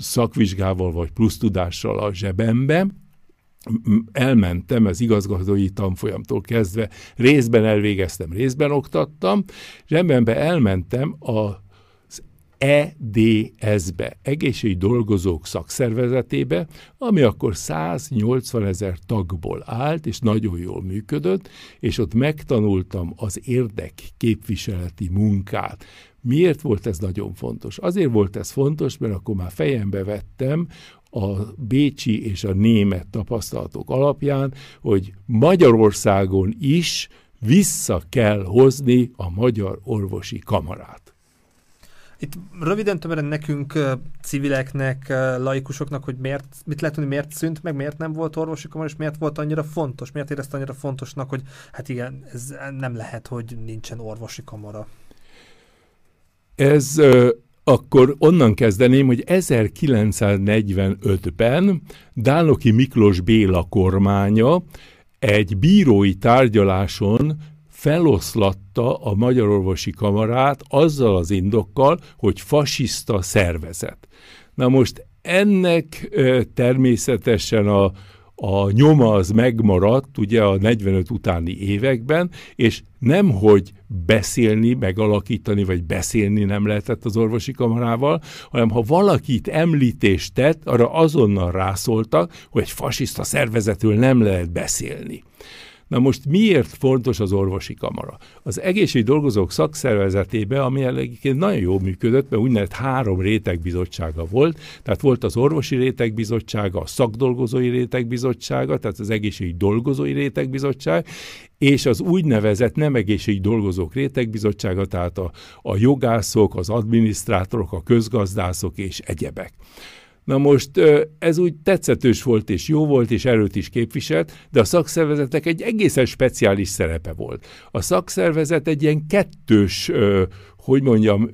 szakvizsgával vagy plusz tudással a zsebembe, elmentem az igazgatói tanfolyamtól kezdve, részben elvégeztem, részben oktattam, zsebembe elmentem a EDS-be, Egészségügyi Dolgozók Szakszervezetébe, ami akkor 180 ezer tagból állt, és nagyon jól működött, és ott megtanultam az érdek képviseleti munkát. Miért volt ez nagyon fontos? Azért volt ez fontos, mert akkor már fejembe vettem a bécsi és a német tapasztalatok alapján, hogy Magyarországon is vissza kell hozni a Magyar Orvosi Kamarát. Itt röviden tömören nekünk, civileknek, laikusoknak, hogy miért, mit lehet tudni, miért szűnt meg, miért nem volt orvosi kamara, és miért volt annyira fontos, miért érezte annyira fontosnak, hogy hát igen, ez nem lehet, hogy nincsen orvosi kamara. Ez akkor onnan kezdeném, hogy 1945-ben Dánoki Miklós Béla kormánya egy bírói tárgyaláson feloszlatta a Magyar Orvosi Kamarát azzal az indokkal, hogy fasiszta szervezet. Na most ennek természetesen a, a nyoma az megmaradt ugye a 45 utáni években, és nem hogy beszélni, megalakítani, vagy beszélni nem lehetett az orvosi kamarával, hanem ha valakit említést tett, arra azonnal rászóltak, hogy egy fasiszta szervezetről nem lehet beszélni. Na most miért fontos az orvosi kamara? Az egészségügyi dolgozók szakszervezetébe, ami egyébként nagyon jól működött, mert úgynevezett három rétegbizottsága volt, tehát volt az orvosi rétegbizottsága, a szakdolgozói rétegbizottsága, tehát az egészségügyi dolgozói rétegbizottság, és az úgynevezett nem egészségügyi dolgozók rétegbizottsága, tehát a, a jogászok, az adminisztrátorok, a közgazdászok és egyebek. Na most ez úgy tetszetős volt, és jó volt, és erőt is képviselt, de a szakszervezetnek egy egészen speciális szerepe volt. A szakszervezet egy ilyen kettős hogy mondjam,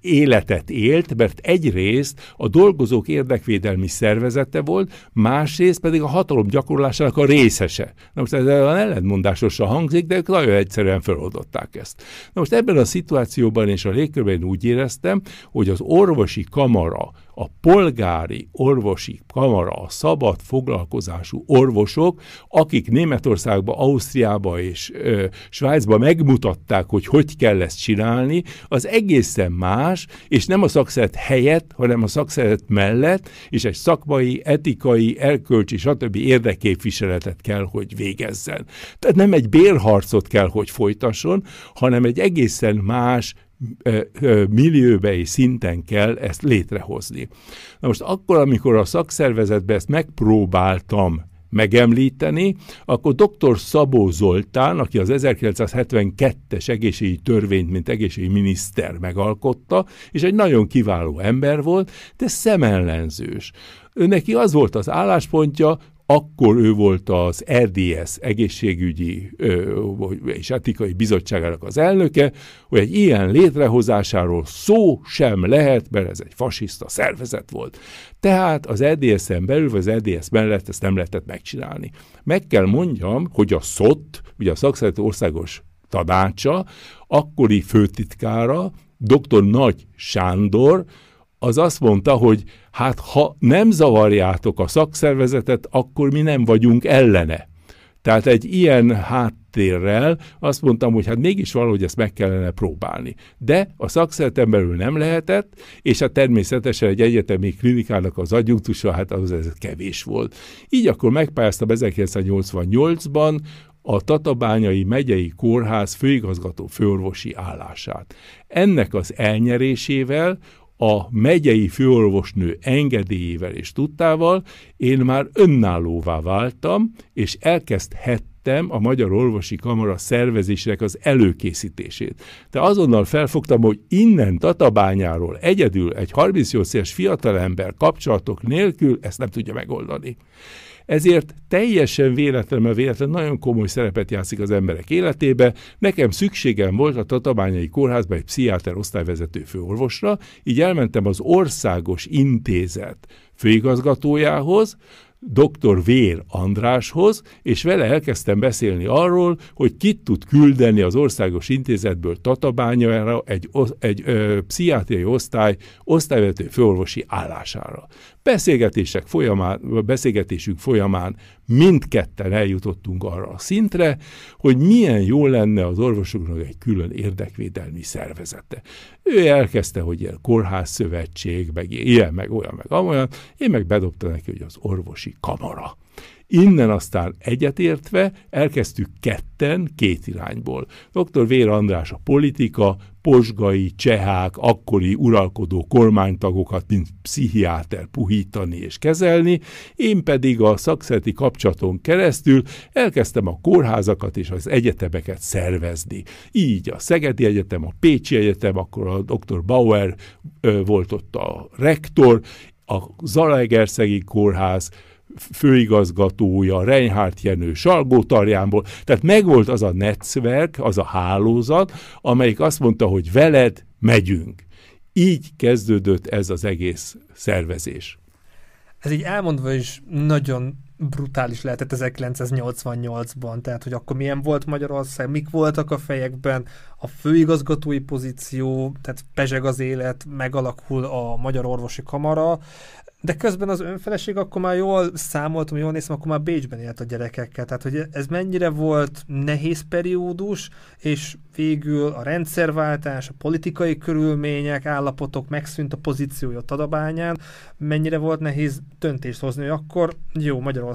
életet élt, mert egyrészt a dolgozók érdekvédelmi szervezete volt, másrészt pedig a hatalom gyakorlásának a részese. Na most ez ellentmondásosan hangzik, de ők nagyon egyszerűen feloldották ezt. Na most ebben a szituációban és a légkörben úgy éreztem, hogy az orvosi kamara, a polgári orvosi kamara, a szabad foglalkozású orvosok, akik Németországba, Ausztriába és ö, Svájcba megmutatták, hogy hogy kell ezt csinálni, az egészen más, és nem a szakszeret helyett, hanem a szakszeret mellett, és egy szakmai, etikai, erkölcsi, stb. érdekképviseletet kell, hogy végezzen. Tehát nem egy bérharcot kell, hogy folytasson, hanem egy egészen más, millióbe és szinten kell ezt létrehozni. Na most akkor, amikor a szakszervezetben ezt megpróbáltam megemlíteni, akkor dr. Szabó Zoltán, aki az 1972-es egészségügyi törvényt, mint egészségügyminiszter megalkotta, és egy nagyon kiváló ember volt, de szemellenzős. Neki az volt az álláspontja, akkor ő volt az RDS egészségügyi ö, és etikai bizottságának az elnöke, hogy egy ilyen létrehozásáról szó sem lehet, mert ez egy fasiszta szervezet volt. Tehát az RDS-en belül, vagy az RDS mellett ezt nem lehetett megcsinálni. Meg kell mondjam, hogy a SZOT, ugye a Szakszereti Országos Tanácsa, akkori főtitkára, dr. Nagy Sándor, az azt mondta, hogy hát ha nem zavarjátok a szakszervezetet, akkor mi nem vagyunk ellene. Tehát egy ilyen háttérrel azt mondtam, hogy hát mégis valahogy ezt meg kellene próbálni. De a szakszereten belül nem lehetett, és hát természetesen egy egyetemi klinikának az adjunktusa, hát az ez kevés volt. Így akkor megpályáztam 1988-ban a Tatabányai megyei kórház főigazgató főorvosi állását. Ennek az elnyerésével a megyei főorvosnő engedélyével és tudtával én már önállóvá váltam, és elkezdhettem a Magyar Orvosi Kamara szervezésének az előkészítését. De azonnal felfogtam, hogy innen Tatabányáról egyedül egy 38 éves fiatalember kapcsolatok nélkül ezt nem tudja megoldani. Ezért teljesen véletlen, mert véletlen nagyon komoly szerepet játszik az emberek életébe. Nekem szükségem volt a Tatabányai Kórházba egy pszichiáter osztályvezető főorvosra, így elmentem az Országos Intézet főigazgatójához, dr. Vér Andráshoz, és vele elkezdtem beszélni arról, hogy kit tud küldeni az országos intézetből Tatabányára egy, egy ö, pszichiátriai osztály osztályvezető főorvosi állására. Beszélgetések folyamán, beszélgetésünk folyamán mindketten eljutottunk arra a szintre, hogy milyen jó lenne az orvosoknak egy külön érdekvédelmi szervezete. Ő elkezdte, hogy ilyen kórházszövetség, meg ilyen, meg olyan, meg amolyan, én meg bedobta neki, hogy az orvosi kamara. Innen aztán egyetértve elkezdtük ketten két irányból. Dr. Vér András a politika, posgai, csehák, akkori uralkodó kormánytagokat, mint pszichiáter puhítani és kezelni, én pedig a szakszereti kapcsolaton keresztül elkezdtem a kórházakat és az egyetemeket szervezni. Így a Szegedi Egyetem, a Pécsi Egyetem, akkor a dr. Bauer volt ott a rektor, a Zalaegerszegi Kórház, főigazgatója, Reinhardt Jenő, Salgótarjánból. Tehát megvolt az a network, az a hálózat, amelyik azt mondta, hogy veled megyünk. Így kezdődött ez az egész szervezés. Ez így elmondva is nagyon brutális lehetett 1988-ban, tehát hogy akkor milyen volt Magyarország, mik voltak a fejekben, a főigazgatói pozíció, tehát pezseg az élet, megalakul a Magyar Orvosi Kamara, de közben az önfeleség akkor már jól számoltam, jól néztem, akkor már Bécsben élt a gyerekekkel. Tehát, hogy ez mennyire volt nehéz periódus, és végül a rendszerváltás, a politikai körülmények, állapotok, megszűnt a pozíciója Tadabányán, mennyire volt nehéz döntést hozni, hogy akkor jó, Magyarország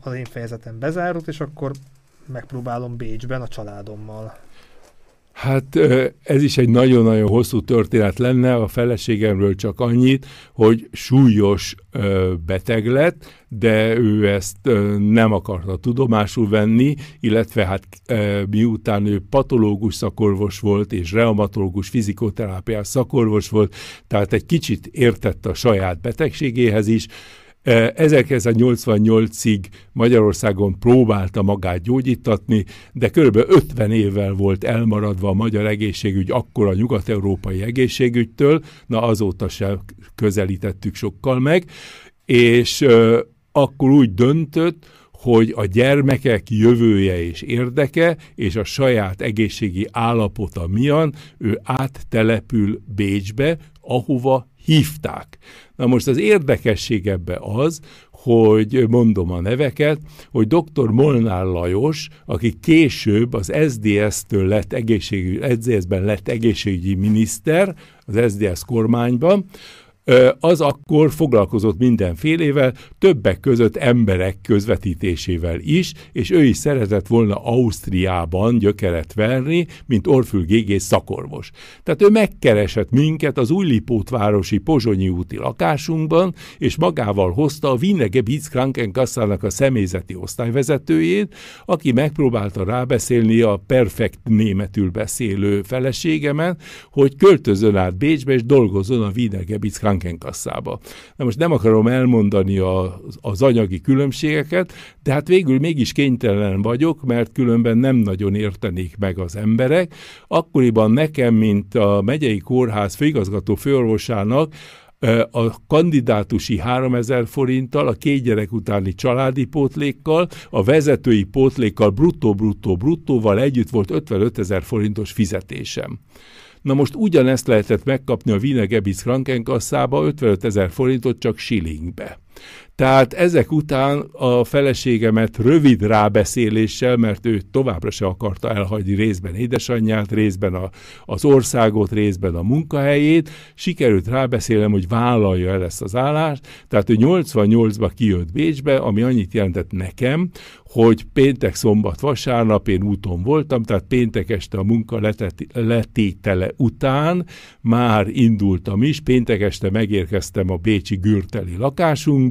az én fejezetem bezárult, és akkor megpróbálom Bécsben a családommal. Hát ez is egy nagyon-nagyon hosszú történet lenne, a feleségemről csak annyit, hogy súlyos beteg lett, de ő ezt nem akarta tudomásul venni, illetve hát miután ő patológus szakorvos volt, és reumatológus fizikoterápiás szakorvos volt, tehát egy kicsit értett a saját betegségéhez is, 1988-ig Magyarországon próbálta magát gyógyítatni, de kb. 50 évvel volt elmaradva a magyar egészségügy akkor a nyugat-európai egészségügytől, na azóta se közelítettük sokkal meg, és akkor úgy döntött, hogy a gyermekek jövője és érdeke, és a saját egészségi állapota miatt ő áttelepül Bécsbe, ahova hívták. Na most az érdekesség ebbe az, hogy mondom a neveket, hogy dr. Molnár Lajos, aki később az SDS-től lett egészségügyi, SDS-ben lett egészségügyi miniszter, az SDS kormányban, az akkor foglalkozott mindenfélével, többek között emberek közvetítésével is, és ő is szeretett volna Ausztriában gyökeret verni, mint Orfül GG szakorvos. Tehát ő megkeresett minket az Újlipótvárosi Pozsonyi úti lakásunkban, és magával hozta a Wiener Gebietskrankenkassának a személyzeti osztályvezetőjét, aki megpróbálta rábeszélni a perfekt németül beszélő feleségemet, hogy költözön át Bécsbe, és dolgozzon a Wiener Gebietskrankenkassának Krankenkasszába. Na most nem akarom elmondani a, az anyagi különbségeket, de hát végül mégis kénytelen vagyok, mert különben nem nagyon értenék meg az emberek. Akkoriban nekem, mint a megyei kórház főigazgató főorvosának a kandidátusi 3000 forinttal, a két gyerek utáni családi pótlékkal, a vezetői pótlékkal bruttó-bruttó-bruttóval együtt volt 55 ezer forintos fizetésem. Na most ugyanezt lehetett megkapni a Wiener Gebitz Krankenkasszába 55 ezer forintot csak shillingbe. Tehát ezek után a feleségemet rövid rábeszéléssel, mert ő továbbra se akarta elhagyni részben édesanyját, részben a, az országot, részben a munkahelyét, sikerült rábeszélnem, hogy vállalja el ezt az állást. Tehát ő 88-ba kijött Bécsbe, ami annyit jelentett nekem, hogy péntek, szombat, vasárnap én úton voltam, tehát péntek este a munka letétele után már indultam is, péntek este megérkeztem a bécsi gürteli lakásunkba,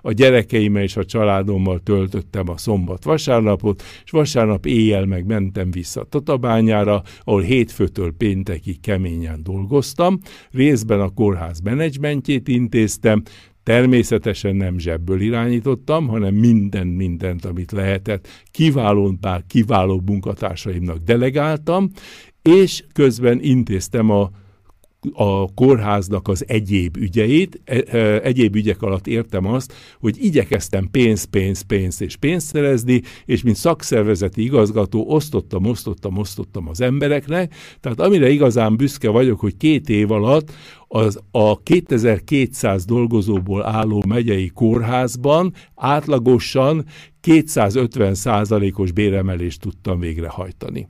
a gyerekeimmel és a családommal töltöttem a szombat-vasárnapot, és vasárnap éjjel meg mentem vissza Tatabányára, ahol hétfőtől péntekig keményen dolgoztam, részben a kórház menedzsmentjét intéztem, Természetesen nem zsebből irányítottam, hanem minden mindent, amit lehetett, kiváló, bár kiváló munkatársaimnak delegáltam, és közben intéztem a a kórháznak az egyéb ügyeit. E, e, egyéb ügyek alatt értem azt, hogy igyekeztem pénz, pénz, pénz és pénzt szerezni, és mint szakszervezeti igazgató osztottam, osztottam, osztottam az embereknek. Tehát amire igazán büszke vagyok, hogy két év alatt az a 2200 dolgozóból álló megyei kórházban átlagosan 250 százalékos béremelést tudtam végrehajtani.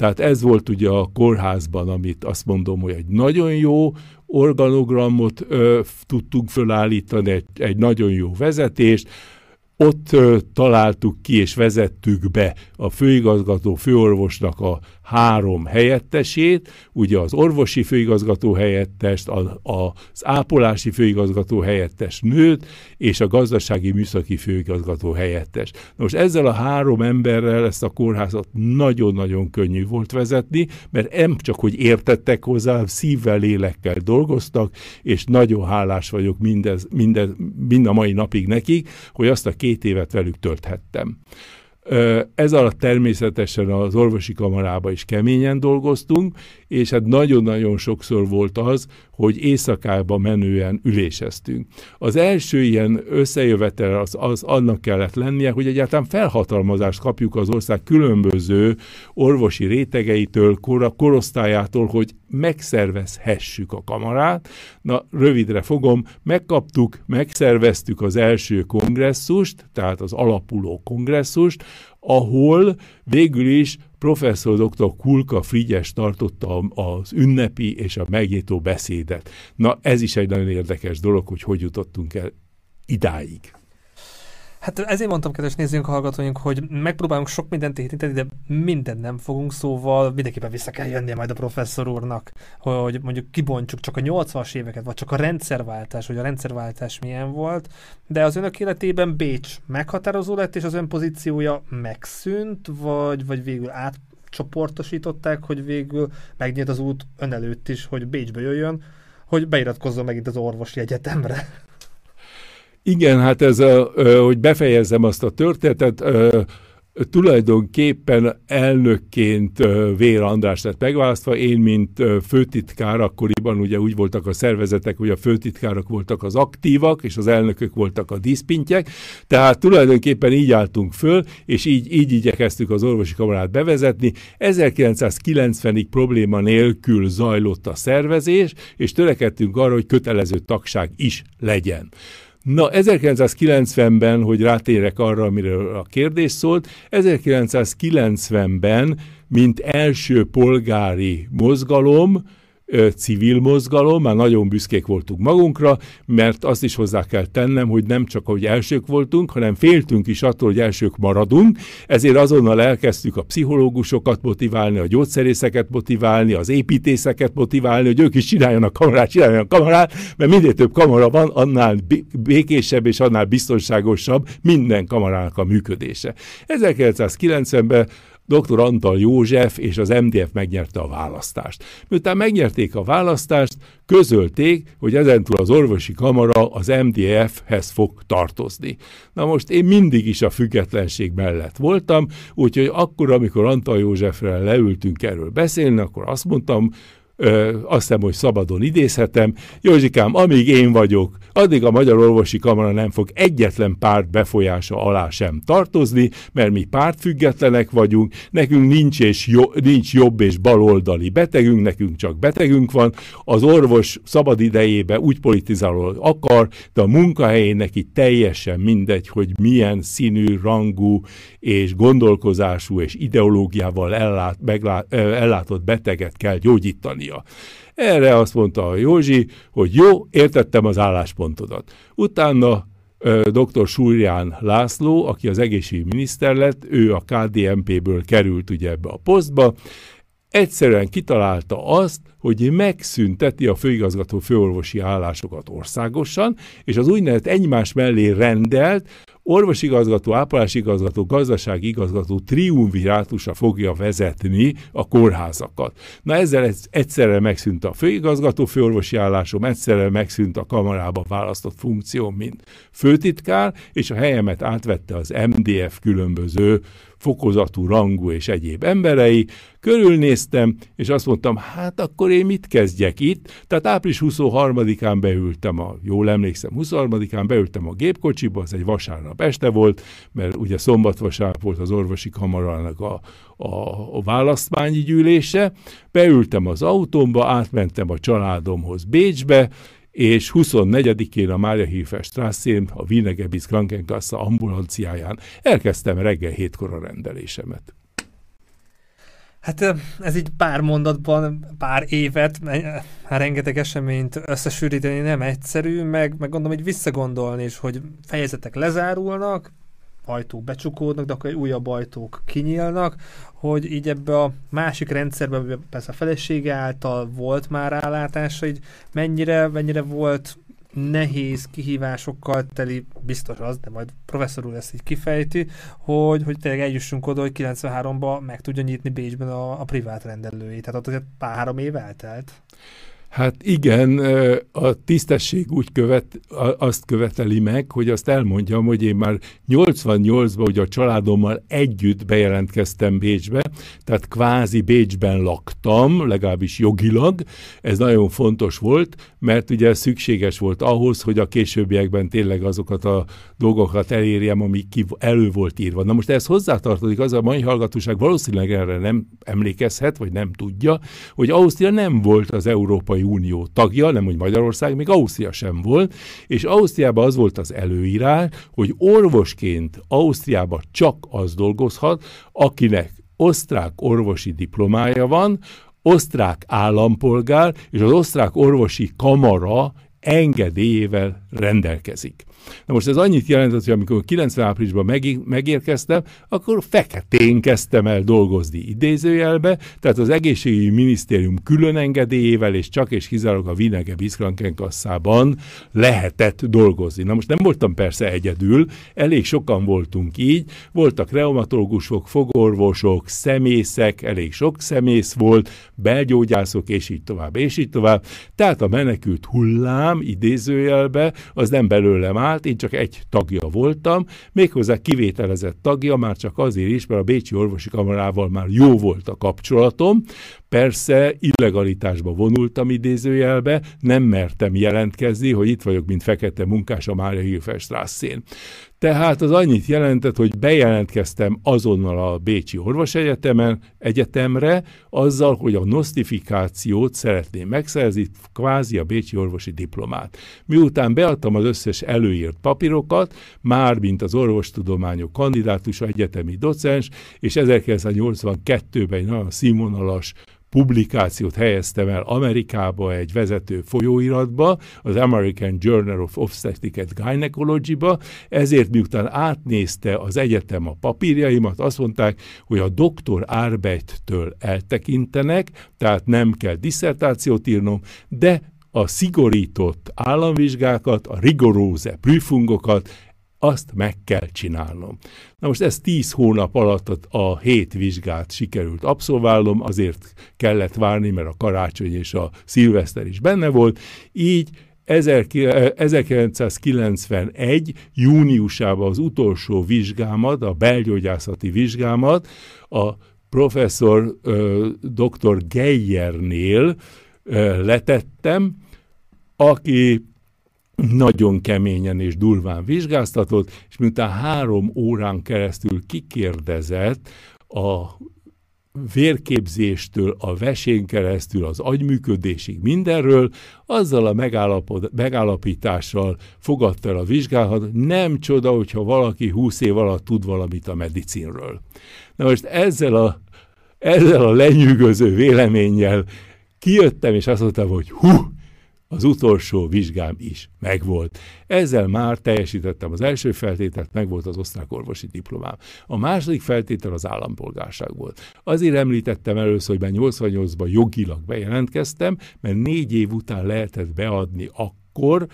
Tehát ez volt ugye a kórházban, amit azt mondom, hogy egy nagyon jó organogramot ö, tudtunk fölállítani, egy, egy nagyon jó vezetést, ott ö, találtuk ki és vezettük be a főigazgató főorvosnak a három helyettesét, ugye az orvosi főigazgató helyettest, a, a, az ápolási főigazgató helyettes nőt, és a gazdasági műszaki főigazgató helyettes. Most ezzel a három emberrel ezt a kórházat nagyon-nagyon könnyű volt vezetni, mert nem csak, hogy értettek hozzá, szívvel, lélekkel dolgoztak, és nagyon hálás vagyok mindez, mindez, mind a mai napig nekik, hogy azt a két évet velük tölthettem. Ez alatt természetesen az orvosi kamarába is keményen dolgoztunk, és hát nagyon-nagyon sokszor volt az, hogy éjszakába menően üléseztünk. Az első ilyen összejövetel az, az annak kellett lennie, hogy egyáltalán felhatalmazást kapjuk az ország különböző orvosi rétegeitől, kor, korosztályától, hogy megszervezhessük a kamarát. Na, rövidre fogom, megkaptuk, megszerveztük az első kongresszust, tehát az alapuló kongresszust, ahol végül is professzor dr. Kulka Frigyes tartotta az ünnepi és a megnyitó beszédet. Na, ez is egy nagyon érdekes dolog, hogy hogy jutottunk el idáig. Hát ezért mondtam, kedves nézőink, hallgatóink, hogy megpróbálunk sok mindent érinteni, de mindent nem fogunk, szóval mindenképpen vissza kell jönnie majd a professzor úrnak, hogy mondjuk kibontsuk csak a 80-as éveket, vagy csak a rendszerváltás, hogy a rendszerváltás milyen volt, de az önök életében Bécs meghatározó lett, és az ön pozíciója megszűnt, vagy, vagy végül átcsoportosították, hogy végül megnyílt az út ön előtt is, hogy Bécsbe jöjjön, hogy beiratkozzon megint az orvosi egyetemre. Igen, hát ez, a, hogy befejezzem azt a történetet, tulajdonképpen elnökként Vér András lett megválasztva, én, mint főtitkár, akkoriban ugye úgy voltak a szervezetek, hogy a főtitkárok voltak az aktívak, és az elnökök voltak a díszpintjek, tehát tulajdonképpen így álltunk föl, és így, így igyekeztük az orvosi kamarát bevezetni. 1990-ig probléma nélkül zajlott a szervezés, és törekedtünk arra, hogy kötelező tagság is legyen. Na, 1990-ben, hogy rátérek arra, amiről a kérdés szólt, 1990-ben, mint első polgári mozgalom, civil mozgalom, már nagyon büszkék voltunk magunkra, mert azt is hozzá kell tennem, hogy nem csak, hogy elsők voltunk, hanem féltünk is attól, hogy elsők maradunk, ezért azonnal elkezdtük a pszichológusokat motiválni, a gyógyszerészeket motiválni, az építészeket motiválni, hogy ők is csináljanak kamarát, csináljanak kamarát, mert minél több kamara van, annál békésebb és annál biztonságosabb minden kamarának a működése. 1990-ben dr. Antal József és az MDF megnyerte a választást. Miután megnyerték a választást, közölték, hogy ezentúl az orvosi kamara az MDF-hez fog tartozni. Na most én mindig is a függetlenség mellett voltam, úgyhogy akkor, amikor Antal Józsefrel leültünk erről beszélni, akkor azt mondtam, ö, azt hiszem, hogy szabadon idézhetem. Józsikám, amíg én vagyok, addig a Magyar Orvosi Kamara nem fog egyetlen párt befolyása alá sem tartozni, mert mi pártfüggetlenek vagyunk, nekünk nincs, és jo, nincs jobb és baloldali betegünk, nekünk csak betegünk van. Az orvos szabad idejébe úgy politizáló akar, de a munkahelyén neki teljesen mindegy, hogy milyen színű, rangú és gondolkozású és ideológiával ellát, meglát, ellátott beteget kell gyógyítani tudja. Erre azt mondta a Józsi, hogy jó, értettem az álláspontodat. Utána dr. Súrján László, aki az egészségügyminiszter lett, ő a KDMP-ből került ugye ebbe a posztba, egyszerűen kitalálta azt, hogy megszünteti a főigazgató főorvosi állásokat országosan, és az úgynevezett egymás mellé rendelt, orvosigazgató, ápolásigazgató, gazdaságigazgató triumvirátusa fogja vezetni a kórházakat. Na ezzel egyszerre megszűnt a főigazgató főorvosi állásom, egyszerre megszűnt a kamarába választott funkció, mint főtitkár, és a helyemet átvette az MDF különböző fokozatú, rangú és egyéb emberei, körülnéztem, és azt mondtam, hát akkor én mit kezdjek itt? Tehát április 23-án beültem, a, jól emlékszem, 23-án beültem a gépkocsiba, az egy vasárnap este volt, mert ugye szombat-vasárnap volt az orvosi kamarának a, a, választmányi gyűlése, beültem az autómba, átmentem a családomhoz Bécsbe, és 24-én a Mária Hilfer Strasszén, a Wienegebis Krankenkasse ambulanciáján elkezdtem reggel hétkor a rendelésemet. Hát ez így pár mondatban, pár évet, hát rengeteg eseményt összesűríteni nem egyszerű, meg, meg gondolom, hogy visszagondolni is, hogy fejezetek lezárulnak, ajtók becsukódnak, de akkor újabb ajtók kinyílnak, hogy így ebbe a másik rendszerben, persze a felesége által volt már rálátása, így mennyire, mennyire volt nehéz kihívásokkal teli, biztos az, de majd professzor úr ezt így kifejti, hogy, hogy tényleg eljussunk oda, hogy 93-ban meg tudja nyitni Bécsben a, a privát rendelőjét. Tehát ott azért pár három év eltelt. Hát igen, a tisztesség úgy követ, azt követeli meg, hogy azt elmondjam, hogy én már 88-ban ugye a családommal együtt bejelentkeztem Bécsbe, tehát kvázi Bécsben laktam, legalábbis jogilag. Ez nagyon fontos volt, mert ugye szükséges volt ahhoz, hogy a későbbiekben tényleg azokat a dolgokat elérjem, ami ki elő volt írva. Na most ez hozzátartozik, az a mai hallgatóság valószínűleg erre nem emlékezhet, vagy nem tudja, hogy Ausztria nem volt az Európai Európai Unió tagja, nem hogy Magyarország, még Ausztria sem volt, és Ausztriában az volt az előírás, hogy orvosként Ausztriában csak az dolgozhat, akinek osztrák orvosi diplomája van, osztrák állampolgár, és az osztrák orvosi kamara engedélyével rendelkezik. Na most ez annyit jelentett, hogy amikor 90 áprilisban megérkeztem, akkor feketén kezdtem el dolgozni idézőjelbe, tehát az egészségügyi minisztérium külön engedélyével és csak és kizárólag a Vinege Biszkrankenkasszában lehetett dolgozni. Na most nem voltam persze egyedül, elég sokan voltunk így, voltak reumatológusok, fogorvosok, szemészek, elég sok szemész volt, belgyógyászok, és így tovább, és így tovább. Tehát a menekült hullám idézőjelbe, az nem belőlem áll, vált, én csak egy tagja voltam, méghozzá kivételezett tagja, már csak azért is, mert a Bécsi Orvosi Kamarával már jó volt a kapcsolatom, Persze illegalitásba vonultam idézőjelbe, nem mertem jelentkezni, hogy itt vagyok, mint fekete munkás a Mária Hilferstrasszén. Tehát az annyit jelentett, hogy bejelentkeztem azonnal a Bécsi Orvosegyetemen, egyetemre, azzal, hogy a nosztifikációt szeretném megszerzni, kvázi a Bécsi orvosi diplomát. Miután beadtam az összes előírt papírokat, már mint az orvostudományok kandidátus, egyetemi docens, és 1982-ben egy nagyon színvonalas publikációt helyeztem el Amerikába egy vezető folyóiratba, az American Journal of Obstetrics and Gynecology-ba, ezért miután átnézte az egyetem a papírjaimat, azt mondták, hogy a doktor Arbettől eltekintenek, tehát nem kell diszertációt írnom, de a szigorított államvizsgákat, a rigoróze prüfungokat azt meg kell csinálnom. Na most ez tíz hónap alatt a hét vizsgát sikerült abszolválnom, azért kellett várni, mert a karácsony és a szilveszter is benne volt, így 1991. júniusában az utolsó vizsgámat, a belgyógyászati vizsgámat a professzor dr. Geyernél letettem, aki nagyon keményen és durván vizsgáztatott, és miután három órán keresztül kikérdezett a vérképzéstől, a vesén keresztül, az agyműködésig mindenről, azzal a megállapítással fogadta el a vizsgálat, nem csoda, hogyha valaki húsz év alatt tud valamit a medicinről. Na most ezzel a, ezzel a lenyűgöző véleménnyel kijöttem, és azt mondtam, hogy hú, az utolsó vizsgám is megvolt. Ezzel már teljesítettem az első feltételt, megvolt az osztrák orvosi diplomám. A második feltétel az állampolgárság volt. Azért említettem először, hogy 88-ban jogilag bejelentkeztem, mert négy év után lehetett beadni akkor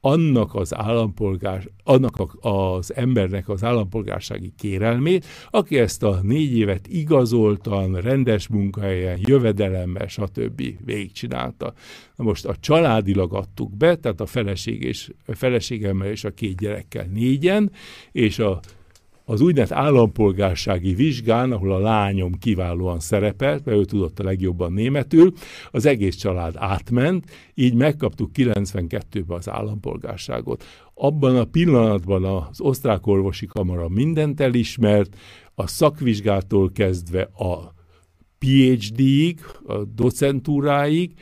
annak az állampolgár, annak az embernek az állampolgársági kérelmét, aki ezt a négy évet igazoltan, rendes munkahelyen, jövedelemmel, stb. végigcsinálta. Na most a családilag adtuk be, tehát a feleség és, a feleségemmel és a két gyerekkel négyen, és a az úgynevezett állampolgársági vizsgán, ahol a lányom kiválóan szerepelt, mert ő tudott a legjobban németül, az egész család átment, így megkaptuk 92-ben az állampolgárságot. Abban a pillanatban az osztrák orvosi kamara mindent elismert, a szakvizsgától kezdve a PhD-ig, a docentúráig,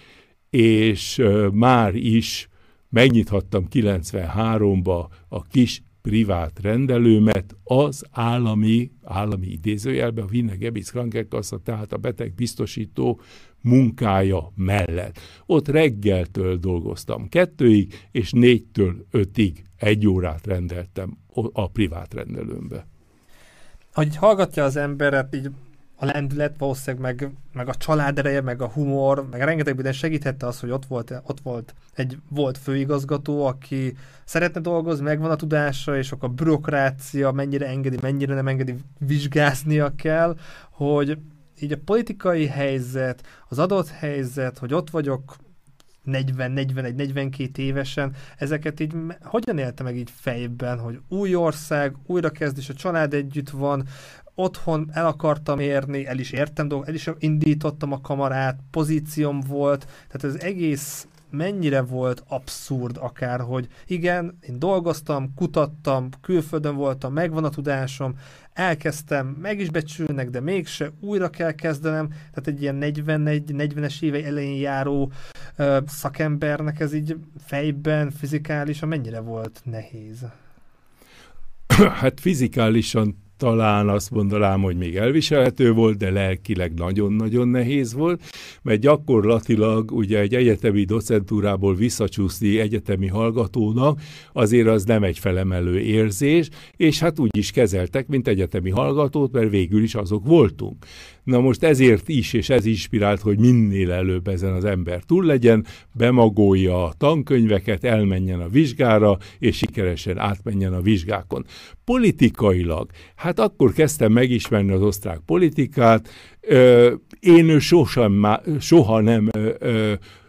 és már is megnyithattam 93-ba a kis privát rendelőmet az állami, állami idézőjelben, a Wiener Gebitz Krankenkasse, tehát a betegbiztosító munkája mellett. Ott reggeltől dolgoztam kettőig, és négytől ötig egy órát rendeltem a privát rendelőmbe. Hogy hallgatja az emberet, így a lendület, valószínűleg meg, meg a család ereje, meg a humor, meg rengeteg minden segíthette az, hogy ott volt, ott volt egy volt főigazgató, aki szeretne dolgozni, megvan a tudása, és akkor a bürokrácia mennyire engedi, mennyire nem engedi, vizsgáznia kell, hogy így a politikai helyzet, az adott helyzet, hogy ott vagyok 40, 41, 42 évesen, ezeket így hogyan élte meg így fejben, hogy új ország, újra kezd, és a család együtt van, otthon el akartam érni, el is értem dolgok, el is indítottam a kamarát, pozícióm volt, tehát az egész mennyire volt abszurd akár, hogy igen, én dolgoztam, kutattam, külföldön voltam, megvan a tudásom, elkezdtem, meg is becsülnek, de mégse, újra kell kezdenem, tehát egy ilyen 41-40-es éve elején járó uh, szakembernek ez így fejben, fizikálisan mennyire volt nehéz? Hát fizikálisan talán azt mondanám, hogy még elviselhető volt, de lelkileg nagyon-nagyon nehéz volt, mert gyakorlatilag ugye egy egyetemi docentúrából visszacsúszni egyetemi hallgatónak azért az nem egy felemelő érzés, és hát úgy is kezeltek, mint egyetemi hallgatót, mert végül is azok voltunk. Na most ezért is, és ez inspirált, hogy minél előbb ezen az ember túl legyen, bemagolja a tankönyveket, elmenjen a vizsgára, és sikeresen átmenjen a vizsgákon. Politikailag, hát akkor kezdtem megismerni az osztrák politikát, én sosem, soha nem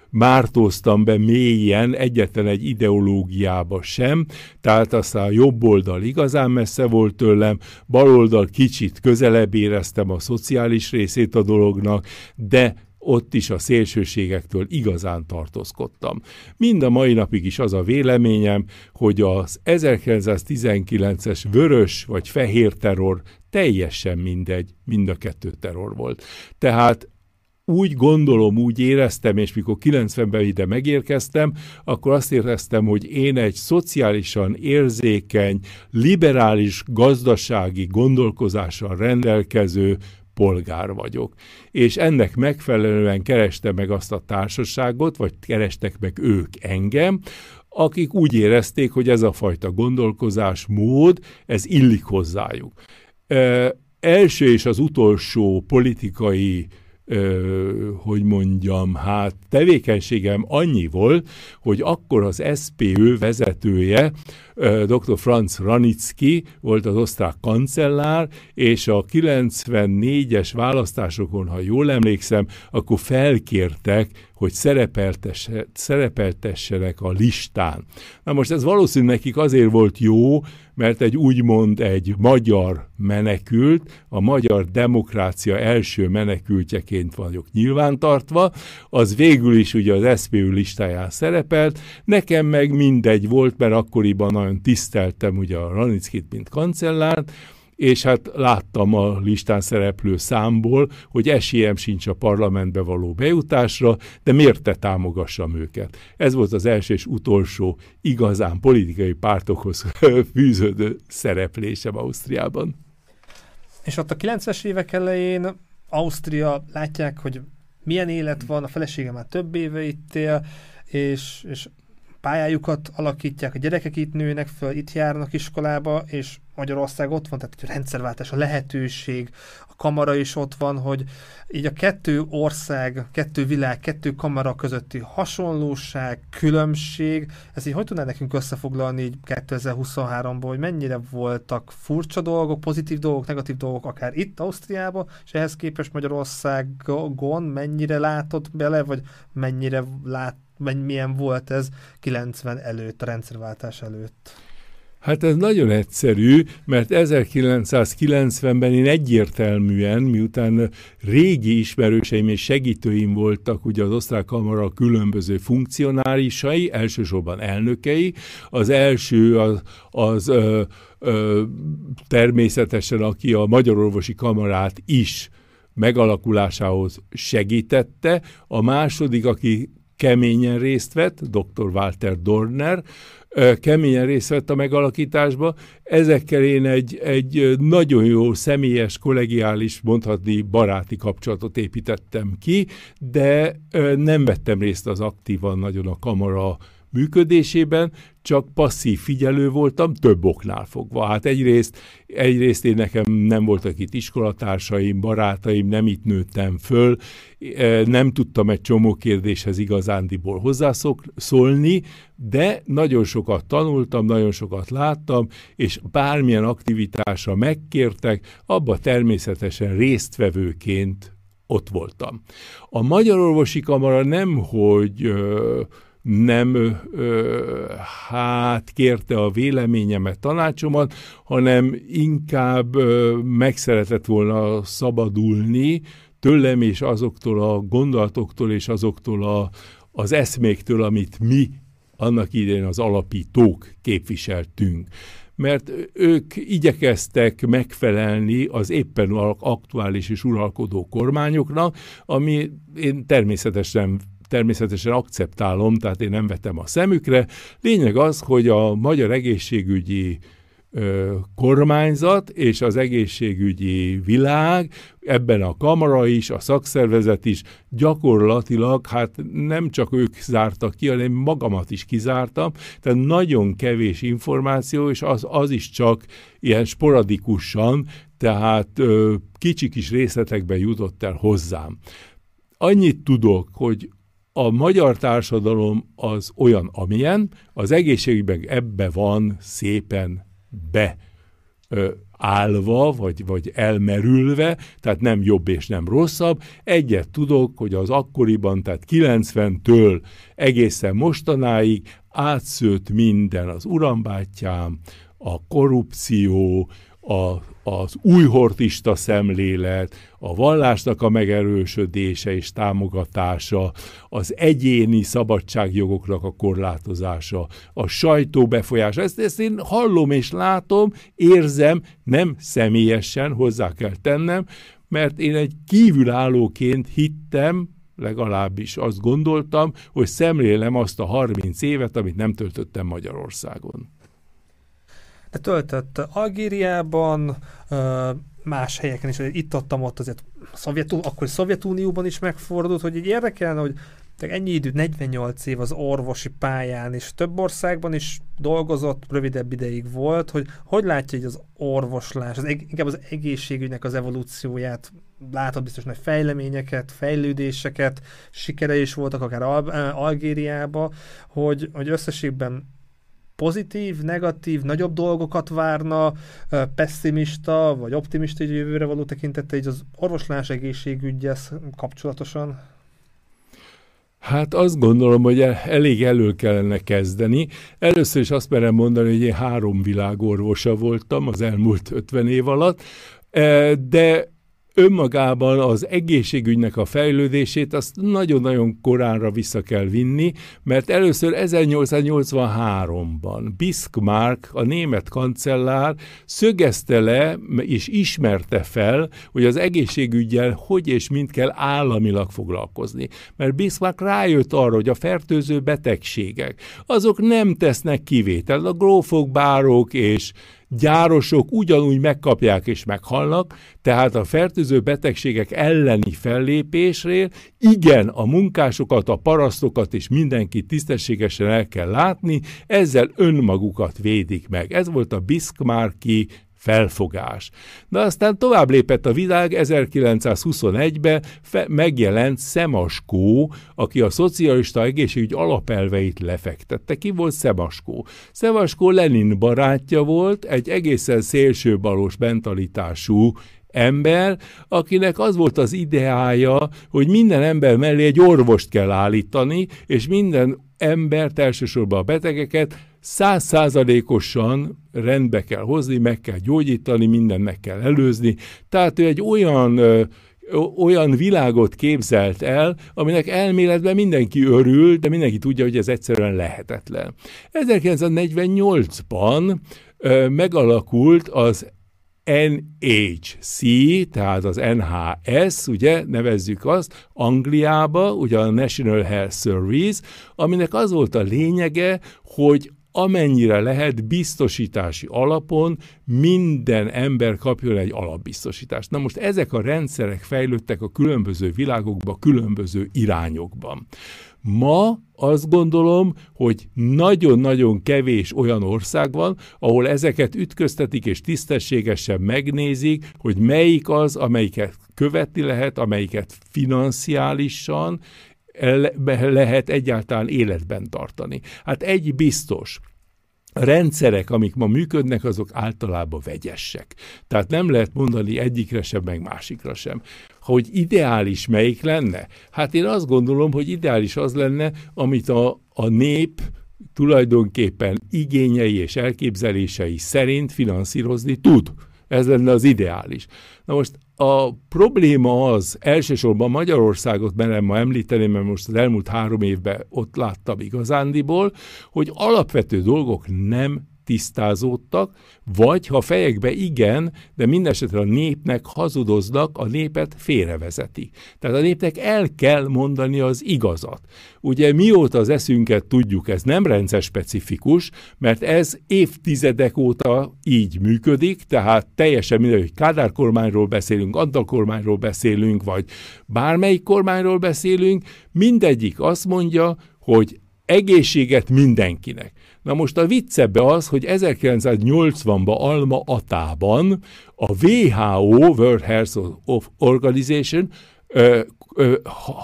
mártóztam be mélyen egyetlen egy ideológiába sem, tehát aztán a jobb oldal igazán messze volt tőlem, bal oldal kicsit közelebb éreztem a szociális részét a dolognak, de ott is a szélsőségektől igazán tartózkodtam. Mind a mai napig is az a véleményem, hogy az 1919-es vörös vagy fehér terror teljesen mindegy, mind a kettő terror volt. Tehát úgy gondolom, úgy éreztem, és mikor 90-ben ide megérkeztem, akkor azt éreztem, hogy én egy szociálisan érzékeny, liberális gazdasági gondolkozással rendelkező polgár vagyok. És ennek megfelelően kereste meg azt a társaságot, vagy kerestek meg ők engem, akik úgy érezték, hogy ez a fajta gondolkozás mód, ez illik hozzájuk. első és az utolsó politikai ö, hogy mondjam, hát tevékenységem annyi volt, hogy akkor az SPÖ vezetője, dr. Franz Ranicki volt az osztrák kancellár, és a 94-es választásokon, ha jól emlékszem, akkor felkértek, hogy szerepeltessenek a listán. Na most ez valószínűleg nekik azért volt jó, mert egy úgymond egy magyar menekült, a magyar demokrácia első menekültjeként vagyok nyilvántartva, az végül is ugye az SZPÜ listáján szerepelt, nekem meg mindegy volt, mert akkoriban nagyon tiszteltem ugye a Ranickit, mint kancellárt, és hát láttam a listán szereplő számból, hogy esélyem sincs a parlamentbe való bejutásra, de miért te támogassam őket? Ez volt az első és utolsó igazán politikai pártokhoz fűződő szereplésem Ausztriában. És ott a 90-es évek elején Ausztria látják, hogy milyen élet van, a felesége már több éve itt él, és, és pályájukat alakítják, a gyerekek itt nőnek föl, itt járnak iskolába, és Magyarország ott van, tehát a rendszerváltás, a lehetőség, a kamara is ott van, hogy így a kettő ország, kettő világ, kettő kamara közötti hasonlóság, különbség, ez így hogy tudná nekünk összefoglalni így 2023-ban, hogy mennyire voltak furcsa dolgok, pozitív dolgok, negatív dolgok, akár itt Ausztriában, és ehhez képest Magyarországon mennyire látott bele, vagy mennyire lát, milyen volt ez 90 előtt, a rendszerváltás előtt? Hát ez nagyon egyszerű, mert 1990-ben én egyértelműen, miután régi ismerőseim és segítőim voltak ugye az osztrák kamara különböző funkcionárisai, elsősorban elnökei. Az első az, az ö, ö, természetesen, aki a Magyar Orvosi Kamarát is megalakulásához segítette. A második, aki keményen részt vett, dr. Walter Dorner, keményen részt vett a megalakításba. Ezekkel én egy, egy nagyon jó személyes, kollegiális, mondhatni baráti kapcsolatot építettem ki, de nem vettem részt az aktívan nagyon a kamara működésében, csak passzív figyelő voltam, több oknál fogva. Hát egyrészt, egyrészt én nekem nem voltak itt iskolatársaim, barátaim, nem itt nőttem föl, e, nem tudtam egy csomó kérdéshez igazándiból hozzászólni, de nagyon sokat tanultam, nagyon sokat láttam, és bármilyen aktivitásra megkértek, abba természetesen résztvevőként ott voltam. A Magyar Orvosi Kamara nem, hogy nem ö, hát kérte a véleményemet, tanácsomat, hanem inkább ö, meg szeretett volna szabadulni tőlem és azoktól a gondolatoktól és azoktól a, az eszméktől, amit mi annak idején az alapítók képviseltünk. Mert ők igyekeztek megfelelni az éppen aktuális és uralkodó kormányoknak, ami én természetesen természetesen akceptálom, tehát én nem vetem a szemükre. Lényeg az, hogy a magyar egészségügyi kormányzat és az egészségügyi világ, ebben a kamara is, a szakszervezet is gyakorlatilag, hát nem csak ők zártak ki, hanem magamat is kizártam, tehát nagyon kevés információ, és az, az is csak ilyen sporadikusan, tehát kicsi kis részletekben jutott el hozzám. Annyit tudok, hogy a magyar társadalom az olyan, amilyen, az egészségügyben ebbe van szépen be állva, vagy, vagy elmerülve, tehát nem jobb és nem rosszabb. Egyet tudok, hogy az akkoriban, tehát 90-től egészen mostanáig átszőtt minden az urambátyám, a korrupció, a, az új hortista szemlélet, a vallásnak a megerősödése és támogatása, az egyéni szabadságjogoknak a korlátozása, a sajtó befolyása. Ezt, ezt én hallom és látom, érzem, nem személyesen hozzá kell tennem, mert én egy kívülállóként hittem, legalábbis azt gondoltam, hogy szemlélem azt a 30 évet, amit nem töltöttem Magyarországon de töltött Algériában, más helyeken is, itt adtam ott azért Szovjetú, akkor Szovjetunióban is megfordult, hogy így érdekelne, hogy ennyi idő, 48 év az orvosi pályán, és több országban is dolgozott, rövidebb ideig volt, hogy hogy látja hogy az orvoslás, az, inkább az egészségügynek az evolúcióját? Látott biztos nagy fejleményeket, fejlődéseket, sikere is voltak akár Al- Algériába, hogy, hogy összességben pozitív, negatív, nagyobb dolgokat várna, pessimista vagy optimista egy jövőre való tekintete, így az orvoslás egészségügyel kapcsolatosan? Hát azt gondolom, hogy elég elő kellene kezdeni. Először is azt merem mondani, hogy én három világorvosa voltam az elmúlt 50 év alatt, de önmagában az egészségügynek a fejlődését azt nagyon-nagyon koránra vissza kell vinni, mert először 1883-ban Bismarck, a német kancellár szögezte le és ismerte fel, hogy az egészségügyel hogy és mint kell államilag foglalkozni. Mert Bismarck rájött arra, hogy a fertőző betegségek, azok nem tesznek kivételt. A grófok, bárok és gyárosok ugyanúgy megkapják és meghalnak, tehát a fertőző betegségek elleni fellépésre igen, a munkásokat, a parasztokat és mindenki tisztességesen el kell látni, ezzel önmagukat védik meg. Ez volt a Bismarcki felfogás. De aztán tovább lépett a világ, 1921-ben megjelent Szemaskó, aki a szocialista egészségügy alapelveit lefektette. Ki volt Szemaskó? Szemaskó Lenin barátja volt, egy egészen szélsőbalos mentalitású ember, akinek az volt az ideája, hogy minden ember mellé egy orvost kell állítani, és minden embert, elsősorban a betegeket százszázalékosan rendbe kell hozni, meg kell gyógyítani, meg kell előzni. Tehát ő egy olyan ö, olyan világot képzelt el, aminek elméletben mindenki örül, de mindenki tudja, hogy ez egyszerűen lehetetlen. 1948-ban ö, megalakult az NHC, tehát az NHS, ugye, nevezzük azt, Angliába, ugye a National Health Service, aminek az volt a lényege, hogy amennyire lehet biztosítási alapon minden ember kapjon egy alapbiztosítást. Na most ezek a rendszerek fejlődtek a különböző világokba, különböző irányokban. Ma azt gondolom, hogy nagyon-nagyon kevés olyan ország van, ahol ezeket ütköztetik és tisztességesen megnézik, hogy melyik az, amelyiket követni lehet, amelyiket financiálisan lehet egyáltalán életben tartani. Hát egy biztos, rendszerek, amik ma működnek, azok általában vegyesek. Tehát nem lehet mondani egyikre sem, meg másikra sem. Hogy ideális melyik lenne? Hát én azt gondolom, hogy ideális az lenne, amit a, a nép tulajdonképpen igényei és elképzelései szerint finanszírozni tud. Ez lenne az ideális. Na most a probléma az, elsősorban Magyarországot merem ma említeni, mert most az elmúlt három évben ott láttam igazándiból, hogy alapvető dolgok nem tisztázódtak, vagy ha fejekbe igen, de mindesetre a népnek hazudoznak, a népet félrevezetik. Tehát a népnek el kell mondani az igazat. Ugye mióta az eszünket tudjuk, ez nem rendszer specifikus, mert ez évtizedek óta így működik, tehát teljesen mindegy, hogy Kádár kormányról beszélünk, Antal kormányról beszélünk, vagy bármelyik kormányról beszélünk, mindegyik azt mondja, hogy egészséget mindenkinek. Na most a viccebbe az, hogy 1980-ban Alma Atában a WHO, World Health Organization ö, ö,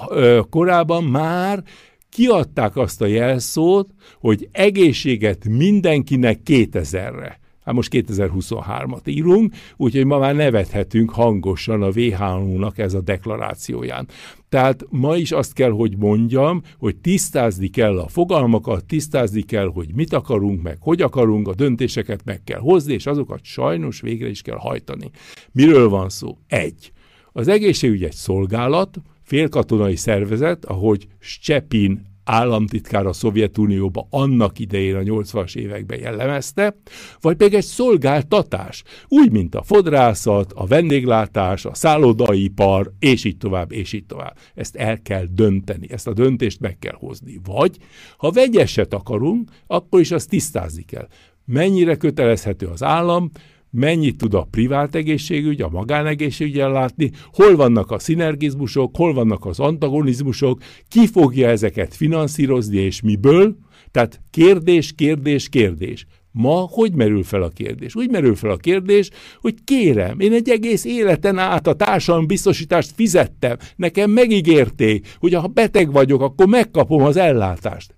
ö, korábban már kiadták azt a jelszót, hogy egészséget mindenkinek 2000-re. Hát most 2023-at írunk, úgyhogy ma már nevethetünk hangosan a WHO-nak ez a deklarációján. Tehát ma is azt kell, hogy mondjam, hogy tisztázni kell a fogalmakat, tisztázni kell, hogy mit akarunk, meg hogy akarunk, a döntéseket meg kell hozni, és azokat sajnos végre is kell hajtani. Miről van szó? Egy. Az egészségügy egy szolgálat, félkatonai szervezet, ahogy Szczepin államtitkár a Szovjetunióba annak idején a 80-as években jellemezte, vagy pedig egy szolgáltatás, úgy, mint a fodrászat, a vendéglátás, a szállodaipar, és így tovább, és így tovább. Ezt el kell dönteni, ezt a döntést meg kell hozni. Vagy, ha vegyeset akarunk, akkor is azt tisztázni kell. Mennyire kötelezhető az állam, mennyit tud a privát egészségügy, a magánegészségügy ellátni, hol vannak a szinergizmusok, hol vannak az antagonizmusok, ki fogja ezeket finanszírozni és miből. Tehát kérdés, kérdés, kérdés. Ma hogy merül fel a kérdés? Úgy merül fel a kérdés, hogy kérem, én egy egész életen át a társadalmi biztosítást fizettem, nekem megígérték, hogy ha beteg vagyok, akkor megkapom az ellátást.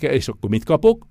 És akkor mit kapok?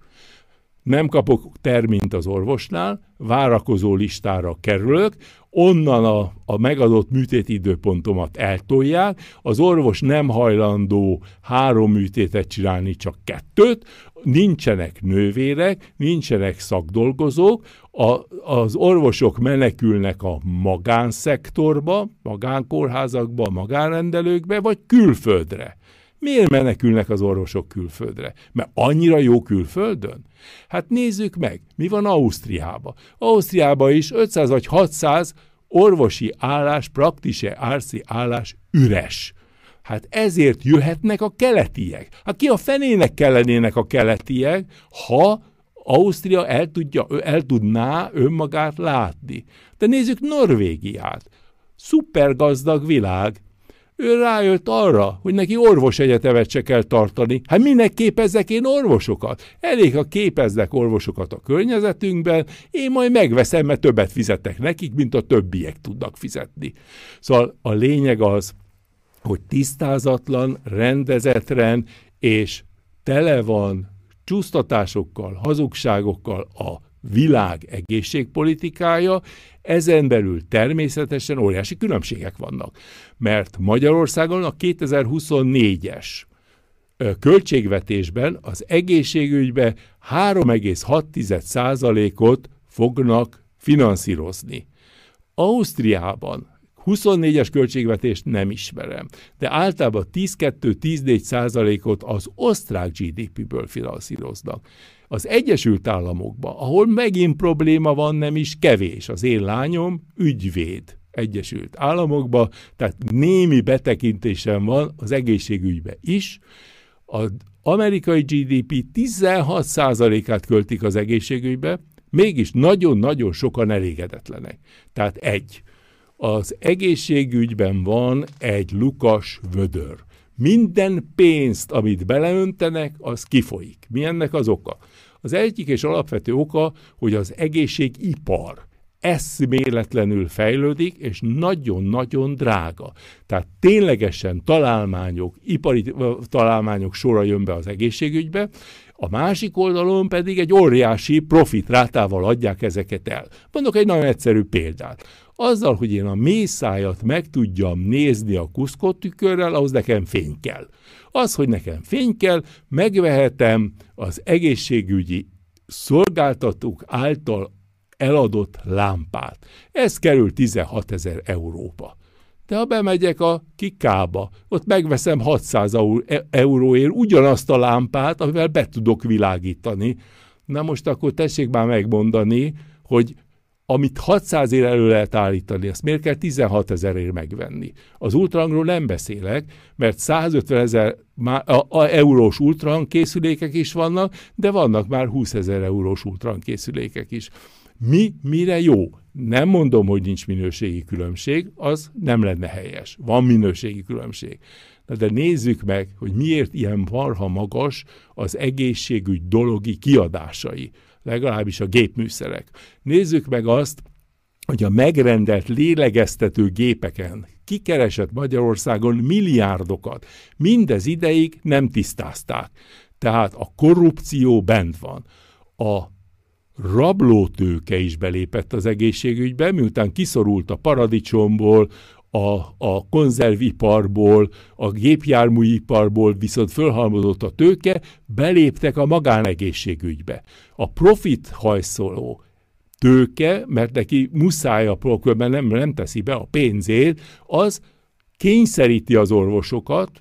Nem kapok termint az orvosnál, várakozó listára kerülök, onnan a, a megadott műtéti időpontomat eltolják, az orvos nem hajlandó három műtétet csinálni, csak kettőt, nincsenek nővérek, nincsenek szakdolgozók, a, az orvosok menekülnek a magánszektorba, magánkórházakba, magánrendelőkbe, vagy külföldre. Miért menekülnek az orvosok külföldre? Mert annyira jó külföldön? Hát nézzük meg, mi van Ausztriában. Ausztriában is 500 vagy 600 orvosi állás, praktise árci állás üres. Hát ezért jöhetnek a keletiek. Hát ki a fenének kellenének a keletiek, ha Ausztria el, tudja, el tudná önmagát látni. De nézzük Norvégiát. Szuper gazdag világ, ő rájött arra, hogy neki orvos egyetemet se kell tartani. Hát minek képezzek én orvosokat? Elég, ha képeznek orvosokat a környezetünkben, én majd megveszem, mert többet fizetek nekik, mint a többiek tudnak fizetni. Szóval a lényeg az, hogy tisztázatlan, rendezetlen és tele van csúsztatásokkal, hazugságokkal a világ egészségpolitikája, ezen belül természetesen óriási különbségek vannak, mert Magyarországon a 2024-es költségvetésben az egészségügybe 3,6%-ot fognak finanszírozni. Ausztriában 24-es költségvetést nem ismerem, de általában 10-2-14 százalékot az osztrák GDP-ből finanszíroznak. Az Egyesült Államokban, ahol megint probléma van, nem is kevés. Az én lányom ügyvéd Egyesült Államokba, tehát némi betekintésem van az egészségügybe is. Az amerikai GDP 16%-át költik az egészségügybe, mégis nagyon-nagyon sokan elégedetlenek. Tehát egy, az egészségügyben van egy lukas vödör. Minden pénzt, amit beleöntenek, az kifolyik. Mi ennek az oka? Az egyik és alapvető oka, hogy az egészségipar eszméletlenül fejlődik, és nagyon-nagyon drága. Tehát ténylegesen találmányok, ipari találmányok sora jön be az egészségügybe, a másik oldalon pedig egy óriási profitrátával adják ezeket el. Mondok egy nagyon egyszerű példát. Azzal, hogy én a mészájat meg tudjam nézni a kuszkottükörrel, ahhoz nekem fény kell. Az, hogy nekem fény kell, megvehetem az egészségügyi szolgáltatók által eladott lámpát. Ez kerül 16 ezer euróba. De ha bemegyek a kikába, ott megveszem 600 e- euróért ugyanazt a lámpát, amivel be tudok világítani. Na most akkor tessék már megmondani, hogy amit 600 ér elő lehet állítani, azt miért kell 16 ezerért megvenni? Az ultrahangról nem beszélek, mert 150 ezer eurós ultrahang készülékek is vannak, de vannak már 20 ezer eurós ultrahang készülékek is. Mi mire jó? Nem mondom, hogy nincs minőségi különbség, az nem lenne helyes. Van minőségi különbség. De nézzük meg, hogy miért ilyen marha magas az egészségügy dologi kiadásai legalábbis a gépműszerek. Nézzük meg azt, hogy a megrendelt lélegeztető gépeken kikeresett Magyarországon milliárdokat. Mindez ideig nem tisztázták. Tehát a korrupció bent van. A rablótőke is belépett az egészségügybe, miután kiszorult a paradicsomból, a, a konzerviparból, a gépjárműiparból viszont fölhalmozott a tőke, beléptek a magánegészségügybe. A profit hajszoló tőke, mert neki muszáj a mert nem, nem teszi be a pénzét, az kényszeríti az orvosokat,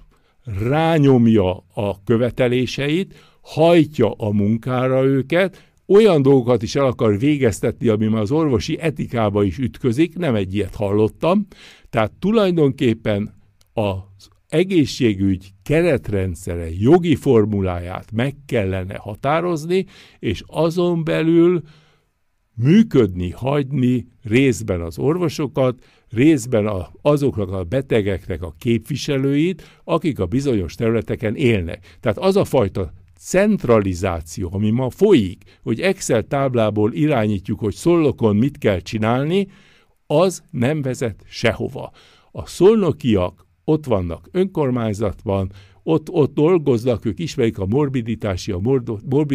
rányomja a követeléseit, hajtja a munkára őket, olyan dolgokat is el akar végeztetni, ami már az orvosi etikába is ütközik, nem egy ilyet hallottam, tehát tulajdonképpen az egészségügy keretrendszere, jogi formuláját meg kellene határozni, és azon belül működni, hagyni részben az orvosokat, részben a, azoknak a betegeknek a képviselőit, akik a bizonyos területeken élnek. Tehát az a fajta centralizáció, ami ma folyik, hogy Excel táblából irányítjuk, hogy szolnokon mit kell csinálni, az nem vezet sehova. A szolnokiak ott vannak önkormányzatban, ott, ott dolgoznak, ők ismerik a morbiditási, a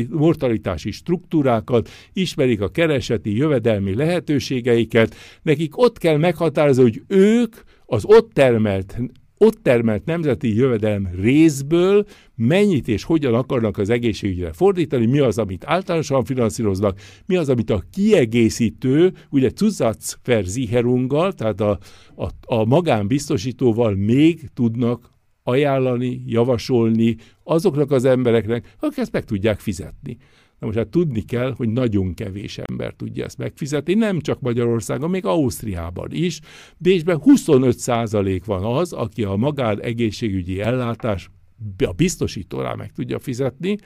mortalitási struktúrákat, ismerik a kereseti, jövedelmi lehetőségeiket, nekik ott kell meghatározni, hogy ők az ott termelt ott termelt nemzeti jövedelem részből mennyit és hogyan akarnak az egészségügyre fordítani, mi az, amit általánosan finanszíroznak, mi az, amit a kiegészítő, ugye Zusatzversicherunggal, tehát a, a, a magánbiztosítóval még tudnak ajánlani, javasolni azoknak az embereknek, akik ezt meg tudják fizetni. Na most hát tudni kell, hogy nagyon kevés ember tudja ezt megfizetni, nem csak Magyarországon, még Ausztriában is. Bécsben 25% van az, aki a magán egészségügyi ellátás a biztosító rá meg tudja fizetni.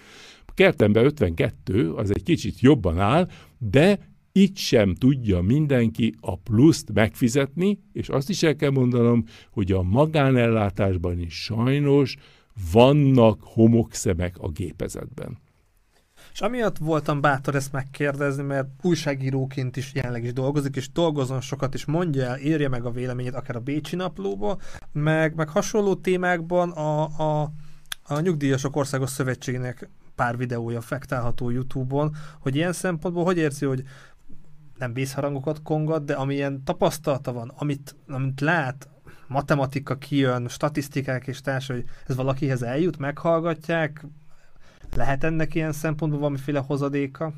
Kertemben 52, az egy kicsit jobban áll, de itt sem tudja mindenki a pluszt megfizetni, és azt is el kell mondanom, hogy a magánellátásban is sajnos vannak homokszemek a gépezetben. És amiatt voltam bátor ezt megkérdezni, mert újságíróként is jelenleg is dolgozik, és dolgozom sokat, és mondja el, írja meg a véleményét akár a Bécsi naplóba, meg, meg hasonló témákban a, a, a Nyugdíjasok Országos Szövetségének pár videója fektálható YouTube-on, hogy ilyen szempontból hogy érzi, hogy nem vészharangokat kongat, de amilyen tapasztalata van, amit, amit lát, matematika kijön, statisztikák és társ, hogy ez valakihez eljut, meghallgatják, lehet ennek ilyen szempontból valamiféle hozadéka?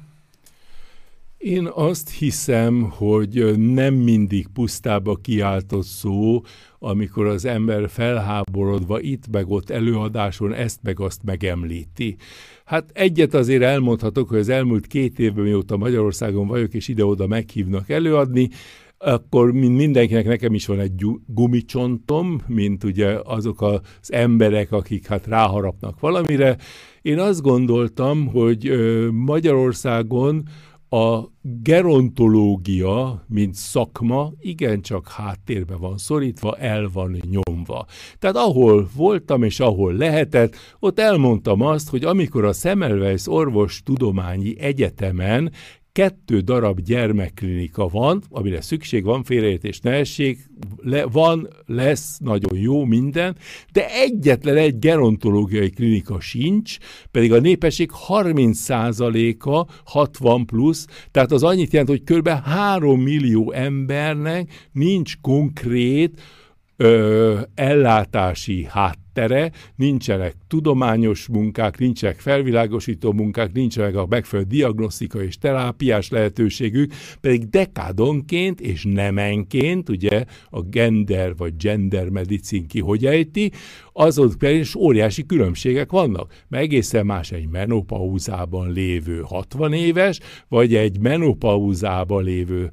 Én azt hiszem, hogy nem mindig pusztába kiáltott szó, amikor az ember felháborodva itt meg ott előadáson ezt meg azt megemlíti. Hát egyet azért elmondhatok, hogy az elmúlt két évben, mióta Magyarországon vagyok, és ide-oda meghívnak előadni, akkor mindenkinek nekem is van egy gumicsontom, mint ugye azok az emberek, akik hát ráharapnak valamire. Én azt gondoltam, hogy Magyarországon a gerontológia, mint szakma, igencsak háttérbe van szorítva, el van nyomva. Tehát ahol voltam és ahol lehetett, ott elmondtam azt, hogy amikor a Semmelweis Orvos Tudományi Egyetemen kettő darab gyermekklinika van, amire szükség van, félreértés ne essék, le, van, lesz, nagyon jó minden, de egyetlen egy gerontológiai klinika sincs, pedig a népesség 30%-a 60 plusz, tehát az annyit jelent, hogy kb. 3 millió embernek nincs konkrét ö, ellátási háttere, nincsenek tudományos munkák, nincsenek felvilágosító munkák, nincsenek a megfelelő diagnosztika és terápiás lehetőségük, pedig dekádonként és nemenként, ugye a gender vagy gender medicin ki hogy ejti, azon is óriási különbségek vannak. Mert egészen más egy menopauzában lévő 60 éves, vagy egy menopauzában lévő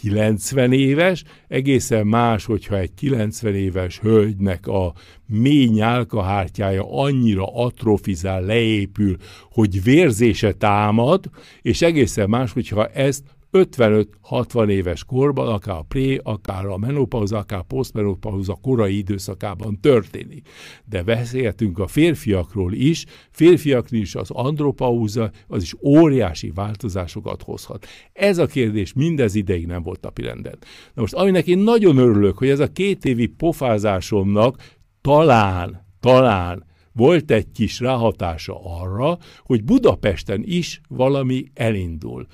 90 éves, egészen más, hogyha egy 90 éves hölgynek a mély nyálkahártyája annyira atrofizál, leépül, hogy vérzése támad, és egészen más, hogyha ezt 55-60 éves korban, akár a pré, akár a menopauza, akár a posztmenopauza korai időszakában történik. De beszéltünk a férfiakról is, férfiaknál is az andropauza, az is óriási változásokat hozhat. Ez a kérdés mindez ideig nem volt napirenden. Na most, aminek én nagyon örülök, hogy ez a két évi pofázásomnak talán, talán volt egy kis ráhatása arra, hogy Budapesten is valami elindul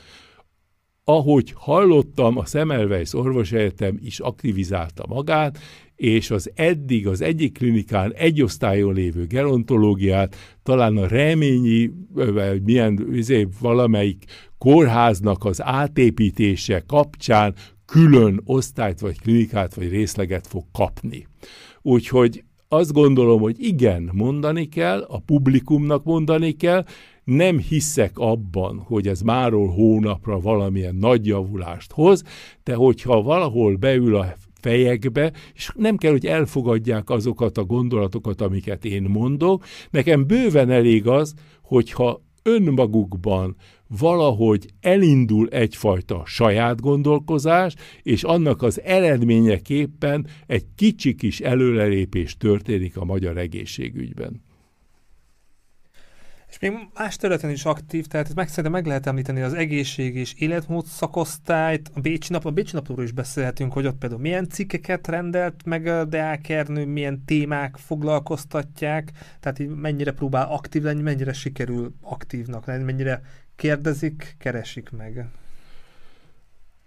ahogy hallottam, a Semmelweis orvosegyetem is aktivizálta magát, és az eddig az egyik klinikán egy osztályon lévő gerontológiát talán a reményi, vagy milyen izé, valamelyik kórháznak az átépítése kapcsán külön osztályt, vagy klinikát, vagy részleget fog kapni. Úgyhogy azt gondolom, hogy igen, mondani kell, a publikumnak mondani kell, nem hiszek abban, hogy ez máról hónapra valamilyen nagy javulást hoz, de hogyha valahol beül a fejekbe, és nem kell, hogy elfogadják azokat a gondolatokat, amiket én mondok. Nekem bőven elég az, hogyha önmagukban valahogy elindul egyfajta saját gondolkozás, és annak az eredményeképpen egy kicsi kis előrelépés történik a magyar egészségügyben. És még más területen is aktív, tehát meg szerintem meg lehet említeni az egészség és életmód szakosztályt, a Bécsi nap, a Bécsi napról is beszélhetünk, hogy ott például milyen cikkeket rendelt meg a Deák Ernő, milyen témák foglalkoztatják, tehát így mennyire próbál aktív lenni, mennyire sikerül aktívnak lenni, mennyire kérdezik, keresik meg.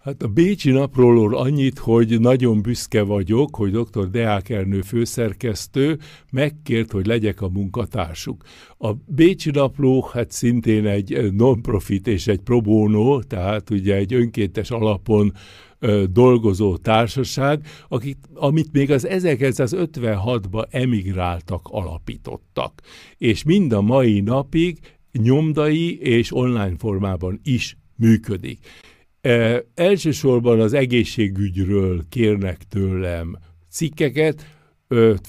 Hát a Bécsi napról annyit, hogy nagyon büszke vagyok, hogy dr. Deák Ernő főszerkesztő megkért, hogy legyek a munkatársuk. A Bécsi napló hát szintén egy non-profit és egy pro bono, tehát ugye egy önkéntes alapon dolgozó társaság, akik, amit még az 1956-ban emigráltak, alapítottak. És mind a mai napig nyomdai és online formában is működik. E, elsősorban az egészségügyről kérnek tőlem cikkeket,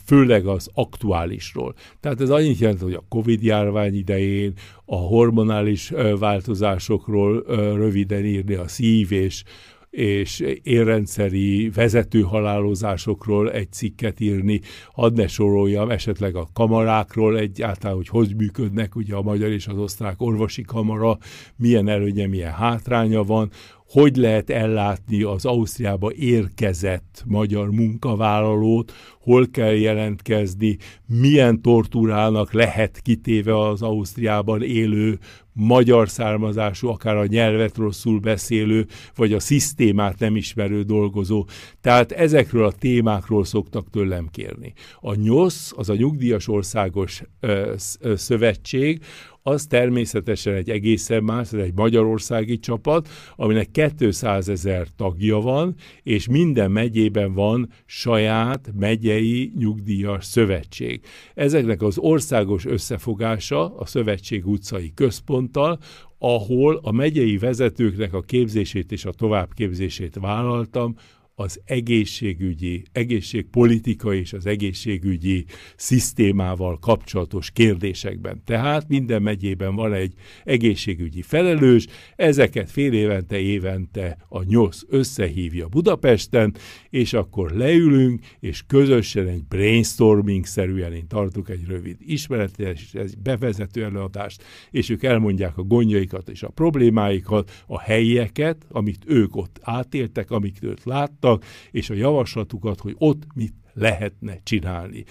főleg az aktuálisról. Tehát ez annyit jelent, hogy a Covid járvány idején a hormonális változásokról röviden írni, a szív és és érrendszeri vezetőhalálozásokról egy cikket írni, hadd ne soroljam esetleg a kamarákról egyáltalán, hogy hogy működnek ugye a magyar és az osztrák orvosi kamara, milyen előnye, milyen hátránya van, hogy lehet ellátni az Ausztriába érkezett magyar munkavállalót, hol kell jelentkezni, milyen tortúrának lehet kitéve az Ausztriában élő magyar származású, akár a nyelvet rosszul beszélő, vagy a szisztémát nem ismerő dolgozó. Tehát ezekről a témákról szoktak tőlem kérni. A NYOSZ, az a Nyugdíjas Országos ö, ö, Szövetség, az természetesen egy egészen más, ez egy magyarországi csapat, aminek 200 ezer tagja van, és minden megyében van saját megyei nyugdíjas szövetség. Ezeknek az országos összefogása a Szövetség utcai központtal, ahol a megyei vezetőknek a képzését és a továbbképzését vállaltam, az egészségügyi, egészségpolitika és az egészségügyi szisztémával kapcsolatos kérdésekben. Tehát minden megyében van egy egészségügyi felelős, ezeket fél évente, évente a NYOSZ összehívja Budapesten, és akkor leülünk, és közösen egy brainstorming-szerűen én tartok egy rövid ismeretes, egy bevezető előadást, és ők elmondják a gondjaikat és a problémáikat, a helyeket, amit ők ott átéltek, amit ők láttak, mondtak, és a javaslatukat, hogy ott mit lehetne csinálni.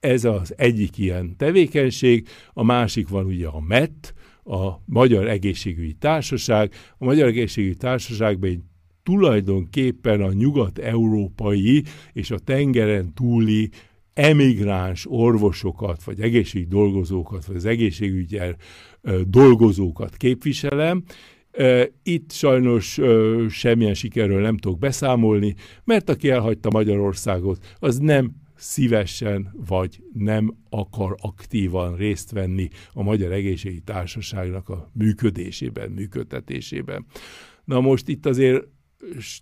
Ez az egyik ilyen tevékenység, a másik van ugye a MET, a Magyar Egészségügyi Társaság. A Magyar Egészségügyi Társaságban egy tulajdonképpen a nyugat-európai és a tengeren túli emigráns orvosokat, vagy egészségügyi dolgozókat, vagy az egészségügyel dolgozókat képviselem, itt sajnos semmilyen sikerről nem tudok beszámolni, mert aki elhagyta Magyarországot, az nem szívesen vagy nem akar aktívan részt venni a Magyar Egészségi Társaságnak a működésében, működtetésében. Na most itt azért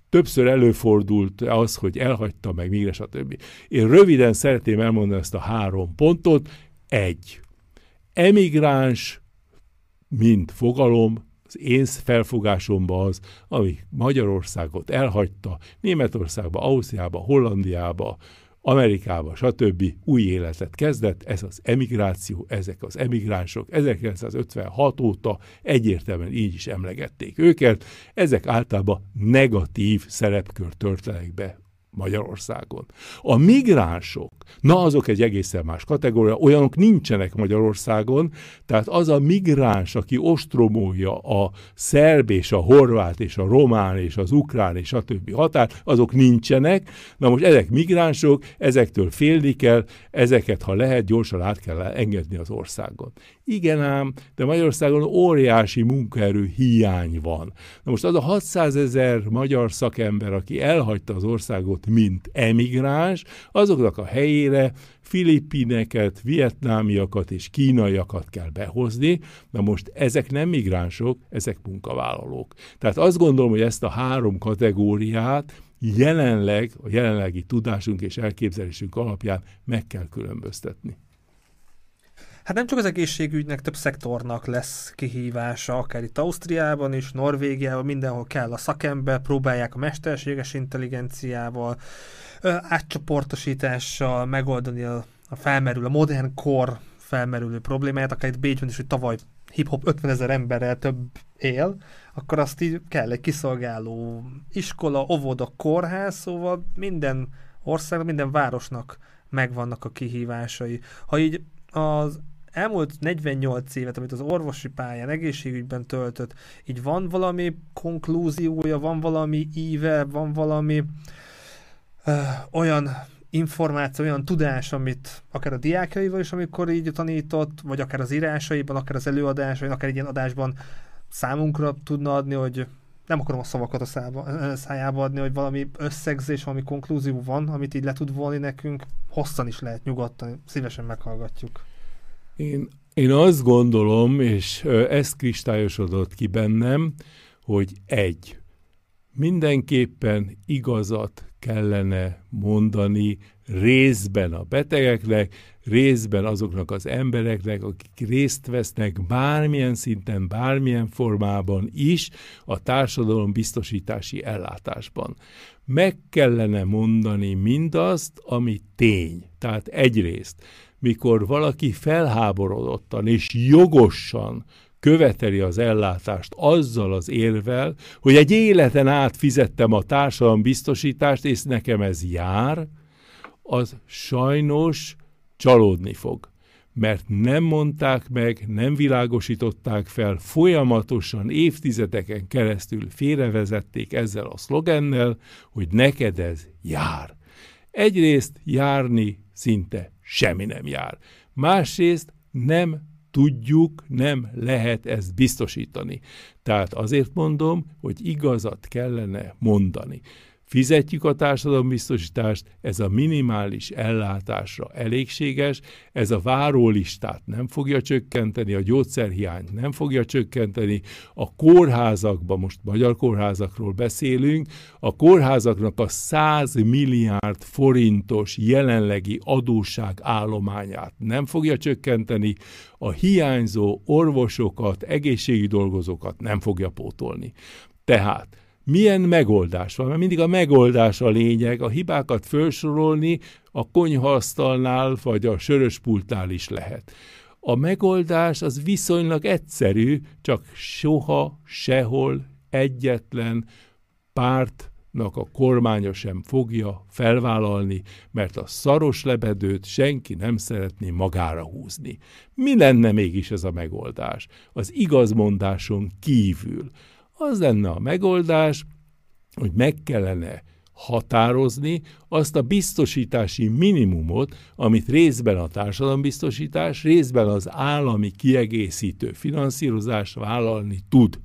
többször előfordult az, hogy elhagyta meg mégre, stb. Én röviden szeretném elmondani ezt a három pontot. Egy. Emigráns, mint fogalom, az én felfogásomban az, ami Magyarországot elhagyta, Németországba, Ausztriába, Hollandiába, Amerikába, stb. új életet kezdett, ez az emigráció, ezek az emigránsok 1956 óta egyértelműen így is emlegették őket, ezek általában negatív szerepkör töltenek be Magyarországon. A migránsok, na azok egy egészen más kategória, olyanok nincsenek Magyarországon, tehát az a migráns, aki ostromolja a szerb és a horvát és a román és az ukrán és a többi határ, azok nincsenek. Na most ezek migránsok, ezektől félni kell, ezeket, ha lehet, gyorsan át kell engedni az országon. Igen ám, de Magyarországon óriási munkaerő hiány van. Na most az a 600 ezer magyar szakember, aki elhagyta az országot, mint emigráns, azoknak a helyére filipineket, vietnámiakat és kínaiakat kell behozni. Na most ezek nem migránsok, ezek munkavállalók. Tehát azt gondolom, hogy ezt a három kategóriát jelenleg, a jelenlegi tudásunk és elképzelésünk alapján meg kell különböztetni. Hát nem csak az egészségügynek, több szektornak lesz kihívása, akár itt Ausztriában is, Norvégiában, mindenhol kell a szakember, próbálják a mesterséges intelligenciával, átcsoportosítással megoldani a, a felmerül a modern kor felmerülő problémáját, akár itt Bécsben is, hogy tavaly hip-hop 50 ezer emberrel több él, akkor azt így kell egy kiszolgáló iskola, óvoda, kórház, szóval minden országnak, minden városnak megvannak a kihívásai. Ha így az elmúlt 48 évet, amit az orvosi pályán, egészségügyben töltött, így van valami konklúziója, van valami íve, van valami olyan információ, olyan tudás, amit akár a diákjaival is, amikor így tanított, vagy akár az írásaiban, akár az előadásaiban, akár egy ilyen adásban számunkra tudna adni, hogy nem akarom a szavakat a szába, szájába adni, hogy valami összegzés, valami konklúzió van, amit így le tud volni nekünk, hosszan is lehet nyugodtan, szívesen meghallgatjuk. Én, én azt gondolom, és ez kristályosodott ki bennem, hogy egy, mindenképpen igazat kellene mondani részben a betegeknek, részben azoknak az embereknek, akik részt vesznek bármilyen szinten, bármilyen formában is a társadalom biztosítási ellátásban. Meg kellene mondani mindazt, ami tény. Tehát egyrészt, mikor valaki felháborodottan és jogosan követeli az ellátást azzal az érvel, hogy egy életen át fizettem a biztosítást, és nekem ez jár, az sajnos csalódni fog. Mert nem mondták meg, nem világosították fel, folyamatosan évtizedeken keresztül félrevezették ezzel a szlogennel, hogy neked ez jár. Egyrészt járni szinte semmi nem jár. Másrészt nem tudjuk, nem lehet ezt biztosítani. Tehát azért mondom, hogy igazat kellene mondani fizetjük a társadalombiztosítást, ez a minimális ellátásra elégséges, ez a várólistát nem fogja csökkenteni, a gyógyszerhiányt nem fogja csökkenteni, a kórházakban, most magyar kórházakról beszélünk, a kórházaknak a 100 milliárd forintos jelenlegi adósság állományát nem fogja csökkenteni, a hiányzó orvosokat, egészségügyi dolgozókat nem fogja pótolni. Tehát milyen megoldás van, mert mindig a megoldás a lényeg, a hibákat felsorolni a konyhaasztalnál vagy a söröspultnál is lehet. A megoldás az viszonylag egyszerű, csak soha, sehol egyetlen pártnak a kormánya sem fogja felvállalni, mert a szaros lebedőt senki nem szeretné magára húzni. Mi lenne mégis ez a megoldás? Az igazmondáson kívül az lenne a megoldás, hogy meg kellene határozni azt a biztosítási minimumot, amit részben a társadalombiztosítás, részben az állami kiegészítő finanszírozás vállalni tud.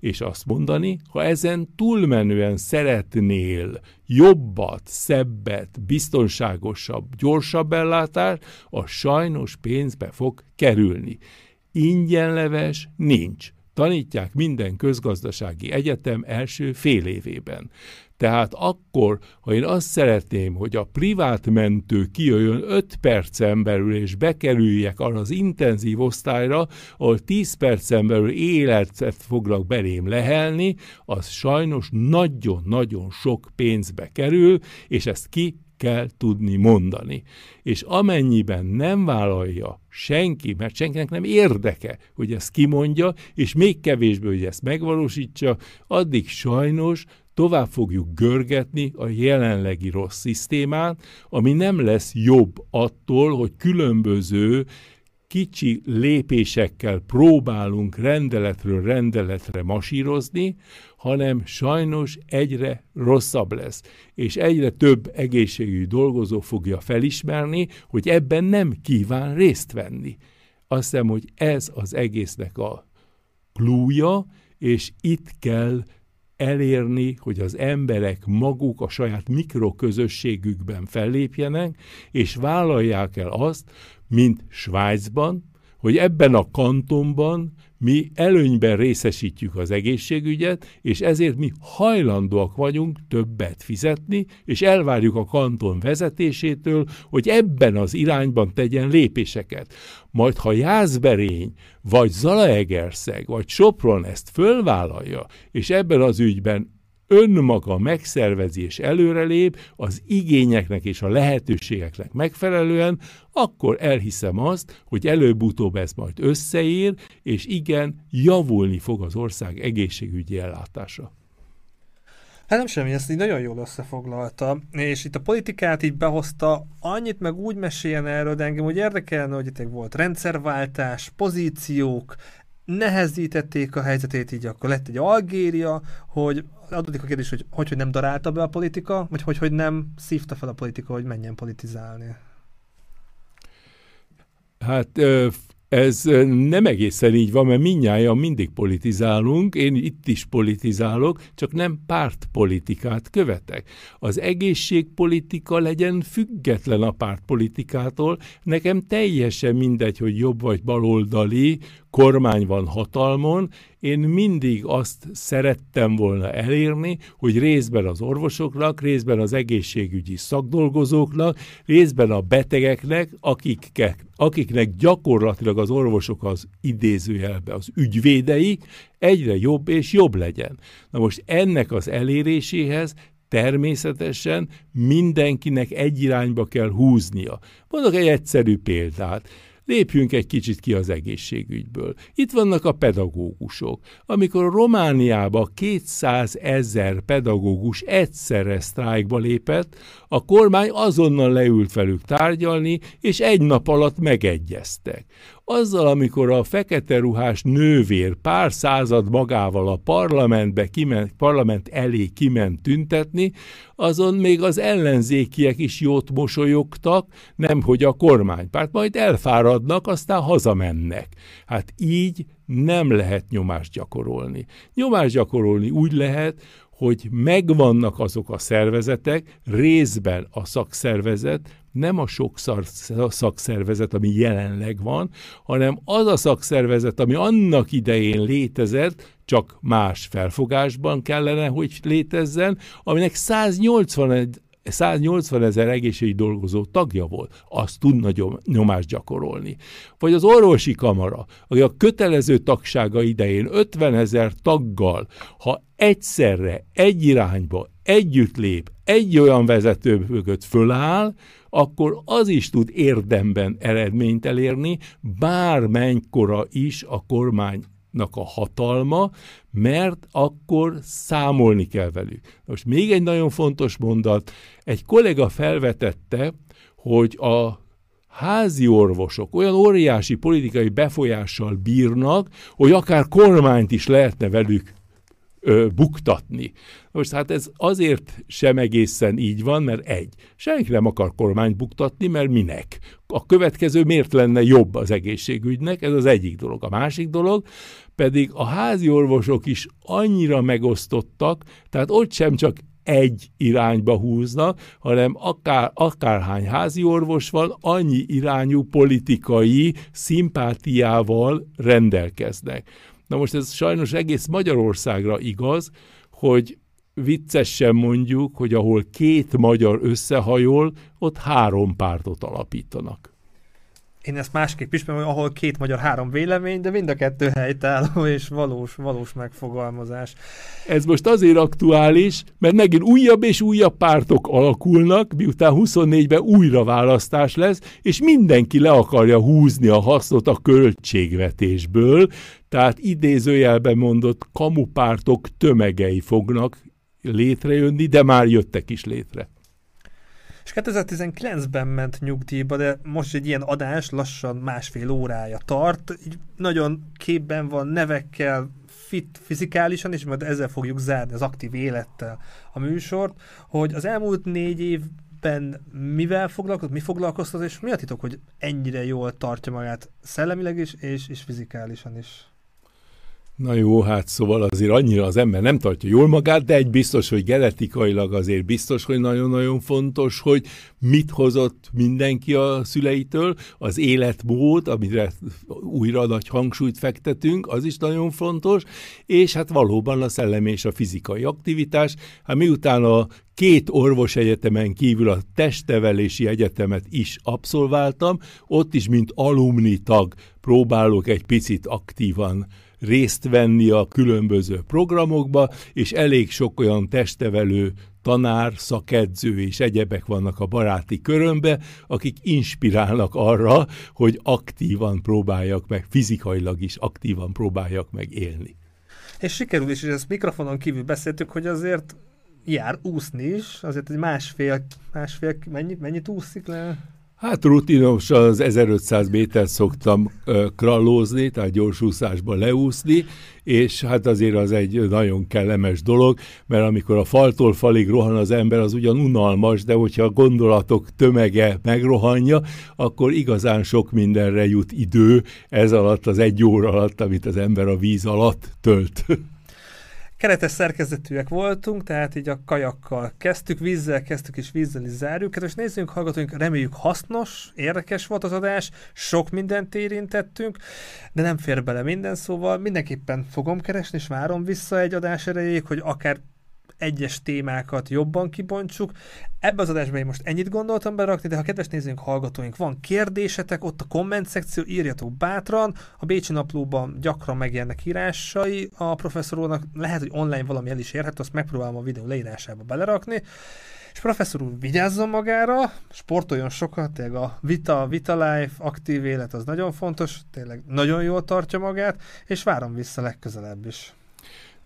És azt mondani, ha ezen túlmenően szeretnél jobbat, szebbet, biztonságosabb, gyorsabb ellátást, a sajnos pénzbe fog kerülni. Ingyenleves nincs tanítják minden közgazdasági egyetem első fél évében. Tehát akkor, ha én azt szeretném, hogy a privát mentő kijöjjön 5 percen belül, és bekerüljek arra az intenzív osztályra, ahol 10 percen belül életet foglak belém lehelni, az sajnos nagyon-nagyon sok pénzbe kerül, és ezt ki kell tudni mondani. És amennyiben nem vállalja senki, mert senkinek nem érdeke, hogy ezt kimondja, és még kevésbé, hogy ezt megvalósítsa, addig sajnos tovább fogjuk görgetni a jelenlegi rossz szisztémát, ami nem lesz jobb attól, hogy különböző kicsi lépésekkel próbálunk rendeletről rendeletre masírozni, hanem sajnos egyre rosszabb lesz, és egyre több egészségügyi dolgozó fogja felismerni, hogy ebben nem kíván részt venni. Azt hiszem, hogy ez az egésznek a klúja, és itt kell elérni, hogy az emberek maguk a saját mikroközösségükben fellépjenek, és vállalják el azt, mint Svájcban, hogy ebben a kantonban mi előnyben részesítjük az egészségügyet, és ezért mi hajlandóak vagyunk többet fizetni, és elvárjuk a kanton vezetésétől, hogy ebben az irányban tegyen lépéseket. Majd ha Jászberény, vagy Zalaegerszeg, vagy Sopron ezt fölvállalja, és ebben az ügyben önmaga megszervezi és előrelép az igényeknek és a lehetőségeknek megfelelően, akkor elhiszem azt, hogy előbb-utóbb ez majd összeér, és igen, javulni fog az ország egészségügyi ellátása. Hát nem semmi, ezt így nagyon jól összefoglalta, és itt a politikát így behozta, annyit meg úgy meséljen erről, de engem úgy érdekelne, hogy itt volt rendszerváltás, pozíciók, nehezítették a helyzetét, így akkor lett egy Algéria, hogy adódik a kérdés, hogy hogy, hogy nem darálta be a politika, vagy hogy, hogy nem szívta fel a politika, hogy menjen politizálni. Hát ez nem egészen így van, mert minnyáján mindig politizálunk, én itt is politizálok, csak nem pártpolitikát követek. Az egészségpolitika legyen független a pártpolitikától, nekem teljesen mindegy, hogy jobb vagy baloldali, kormány van hatalmon, én mindig azt szerettem volna elérni, hogy részben az orvosoknak, részben az egészségügyi szakdolgozóknak, részben a betegeknek, akik, akiknek gyakorlatilag az orvosok az idézőjelbe az ügyvédei, egyre jobb és jobb legyen. Na most ennek az eléréséhez természetesen mindenkinek egy irányba kell húznia. Mondok egy egyszerű példát. Lépjünk egy kicsit ki az egészségügyből. Itt vannak a pedagógusok. Amikor Romániába 200 ezer pedagógus egyszerre sztrájkba lépett, a kormány azonnal leült velük tárgyalni, és egy nap alatt megegyeztek. Azzal, amikor a fekete ruhás nővér pár század magával a parlamentbe kiment, parlament elé kiment tüntetni, azon még az ellenzékiek is jót mosolyogtak, nemhogy a kormánypárt, majd elfáradnak, aztán hazamennek. Hát így nem lehet nyomást gyakorolni. Nyomást gyakorolni úgy lehet, hogy megvannak azok a szervezetek, részben a szakszervezet, nem a sok szakszervezet, ami jelenleg van, hanem az a szakszervezet, ami annak idején létezett, csak más felfogásban kellene, hogy létezzen, aminek 181 180 ezer egészségügyi dolgozó tagja volt, azt tud nyomást gyakorolni. Vagy az orvosi kamara, aki a kötelező tagsága idején 50 ezer taggal, ha egyszerre, egy irányba, együtt lép, egy olyan vezető mögött föláll, akkor az is tud érdemben eredményt elérni, bármenykora is a kormány a hatalma, mert akkor számolni kell velük. Most még egy nagyon fontos mondat. Egy kollega felvetette, hogy a házi orvosok olyan óriási politikai befolyással bírnak, hogy akár kormányt is lehetne velük ö, buktatni. Most hát ez azért sem egészen így van, mert egy, senki nem akar kormányt buktatni, mert minek? A következő miért lenne jobb az egészségügynek? Ez az egyik dolog. A másik dolog pedig a házi orvosok is annyira megosztottak, tehát ott sem csak egy irányba húznak, hanem akár, akárhány házi orvos van, annyi irányú politikai szimpátiával rendelkeznek. Na most ez sajnos egész Magyarországra igaz, hogy viccesen mondjuk, hogy ahol két magyar összehajol, ott három pártot alapítanak. Én ezt másképp ismerem, hogy ahol két magyar három vélemény, de mind a kettő helytálló és valós, valós megfogalmazás. Ez most azért aktuális, mert megint újabb és újabb pártok alakulnak, miután 24-ben újra választás lesz, és mindenki le akarja húzni a hasznot a költségvetésből, tehát idézőjelben mondott kamupártok tömegei fognak létrejönni, de már jöttek is létre. És 2019-ben ment nyugdíjba, de most egy ilyen adás lassan másfél órája tart, így nagyon képben van nevekkel, fit fizikálisan, és majd ezzel fogjuk zárni az aktív élettel a műsort, hogy az elmúlt négy évben mivel foglalkozott, mi foglalkoztat, és mi a titok, hogy ennyire jól tartja magát szellemileg is, és, és fizikálisan is. Na jó, hát szóval azért annyira az ember nem tartja jól magát, de egy biztos, hogy genetikailag azért biztos, hogy nagyon-nagyon fontos, hogy mit hozott mindenki a szüleitől, az életmód, amire újra nagy hangsúlyt fektetünk, az is nagyon fontos, és hát valóban a szellemi és a fizikai aktivitás. Hát miután a két orvosegyetemen kívül a testnevelési egyetemet is abszolváltam, ott is, mint alumni tag próbálok egy picit aktívan részt venni a különböző programokba, és elég sok olyan testevelő tanár, szakedző és egyebek vannak a baráti körömbe, akik inspirálnak arra, hogy aktívan próbáljak meg, fizikailag is aktívan próbáljak meg élni. És sikerül is, és ezt mikrofonon kívül beszéltük, hogy azért jár úszni is, azért egy másfél, másfél mennyit, mennyit úszik le? Hát rutinos az 1500 méter szoktam krallózni, tehát gyorsúszásba leúszni, és hát azért az egy nagyon kellemes dolog, mert amikor a faltól falig rohan az ember, az ugyan unalmas, de hogyha a gondolatok tömege megrohanja, akkor igazán sok mindenre jut idő ez alatt, az egy óra alatt, amit az ember a víz alatt tölt. keretes szerkezetűek voltunk, tehát így a kajakkal kezdtük, vízzel kezdtük és vízzel is zárjuk. Kedves nézzünk, hallgatóink, reméljük hasznos, érdekes volt az adás, sok mindent érintettünk, de nem fér bele minden, szóval mindenképpen fogom keresni, és várom vissza egy adás erejéig, hogy akár egyes témákat jobban kibontsuk. Ebbe az adásban én most ennyit gondoltam berakni, de ha kedves nézőink, hallgatóink, van kérdésetek, ott a komment szekció, írjatok bátran. A Bécsi Naplóban gyakran megjelennek írásai a professzor lehet, hogy online valami el is érhet, azt megpróbálom a videó leírásába belerakni. És professzor úr vigyázzon magára, sportoljon sokat, tényleg a vita, vita life, aktív élet az nagyon fontos, tényleg nagyon jól tartja magát, és várom vissza legközelebb is.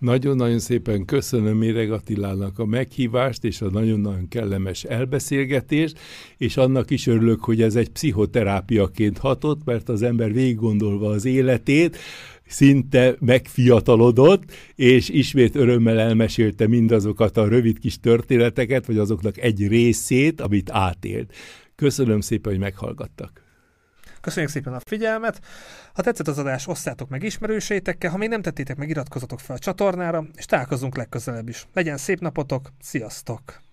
Nagyon-nagyon szépen köszönöm Méreg Attilának a meghívást és a nagyon-nagyon kellemes elbeszélgetést, és annak is örülök, hogy ez egy pszichoterápiaként hatott, mert az ember végig gondolva az életét, szinte megfiatalodott, és ismét örömmel elmesélte mindazokat a rövid kis történeteket, vagy azoknak egy részét, amit átélt. Köszönöm szépen, hogy meghallgattak. Köszönjük szépen a figyelmet! Ha tetszett az adás, osszátok meg ismerőseitekkel, ha még nem tettétek meg, iratkozzatok fel a csatornára, és találkozunk legközelebb is. Legyen szép napotok, sziasztok!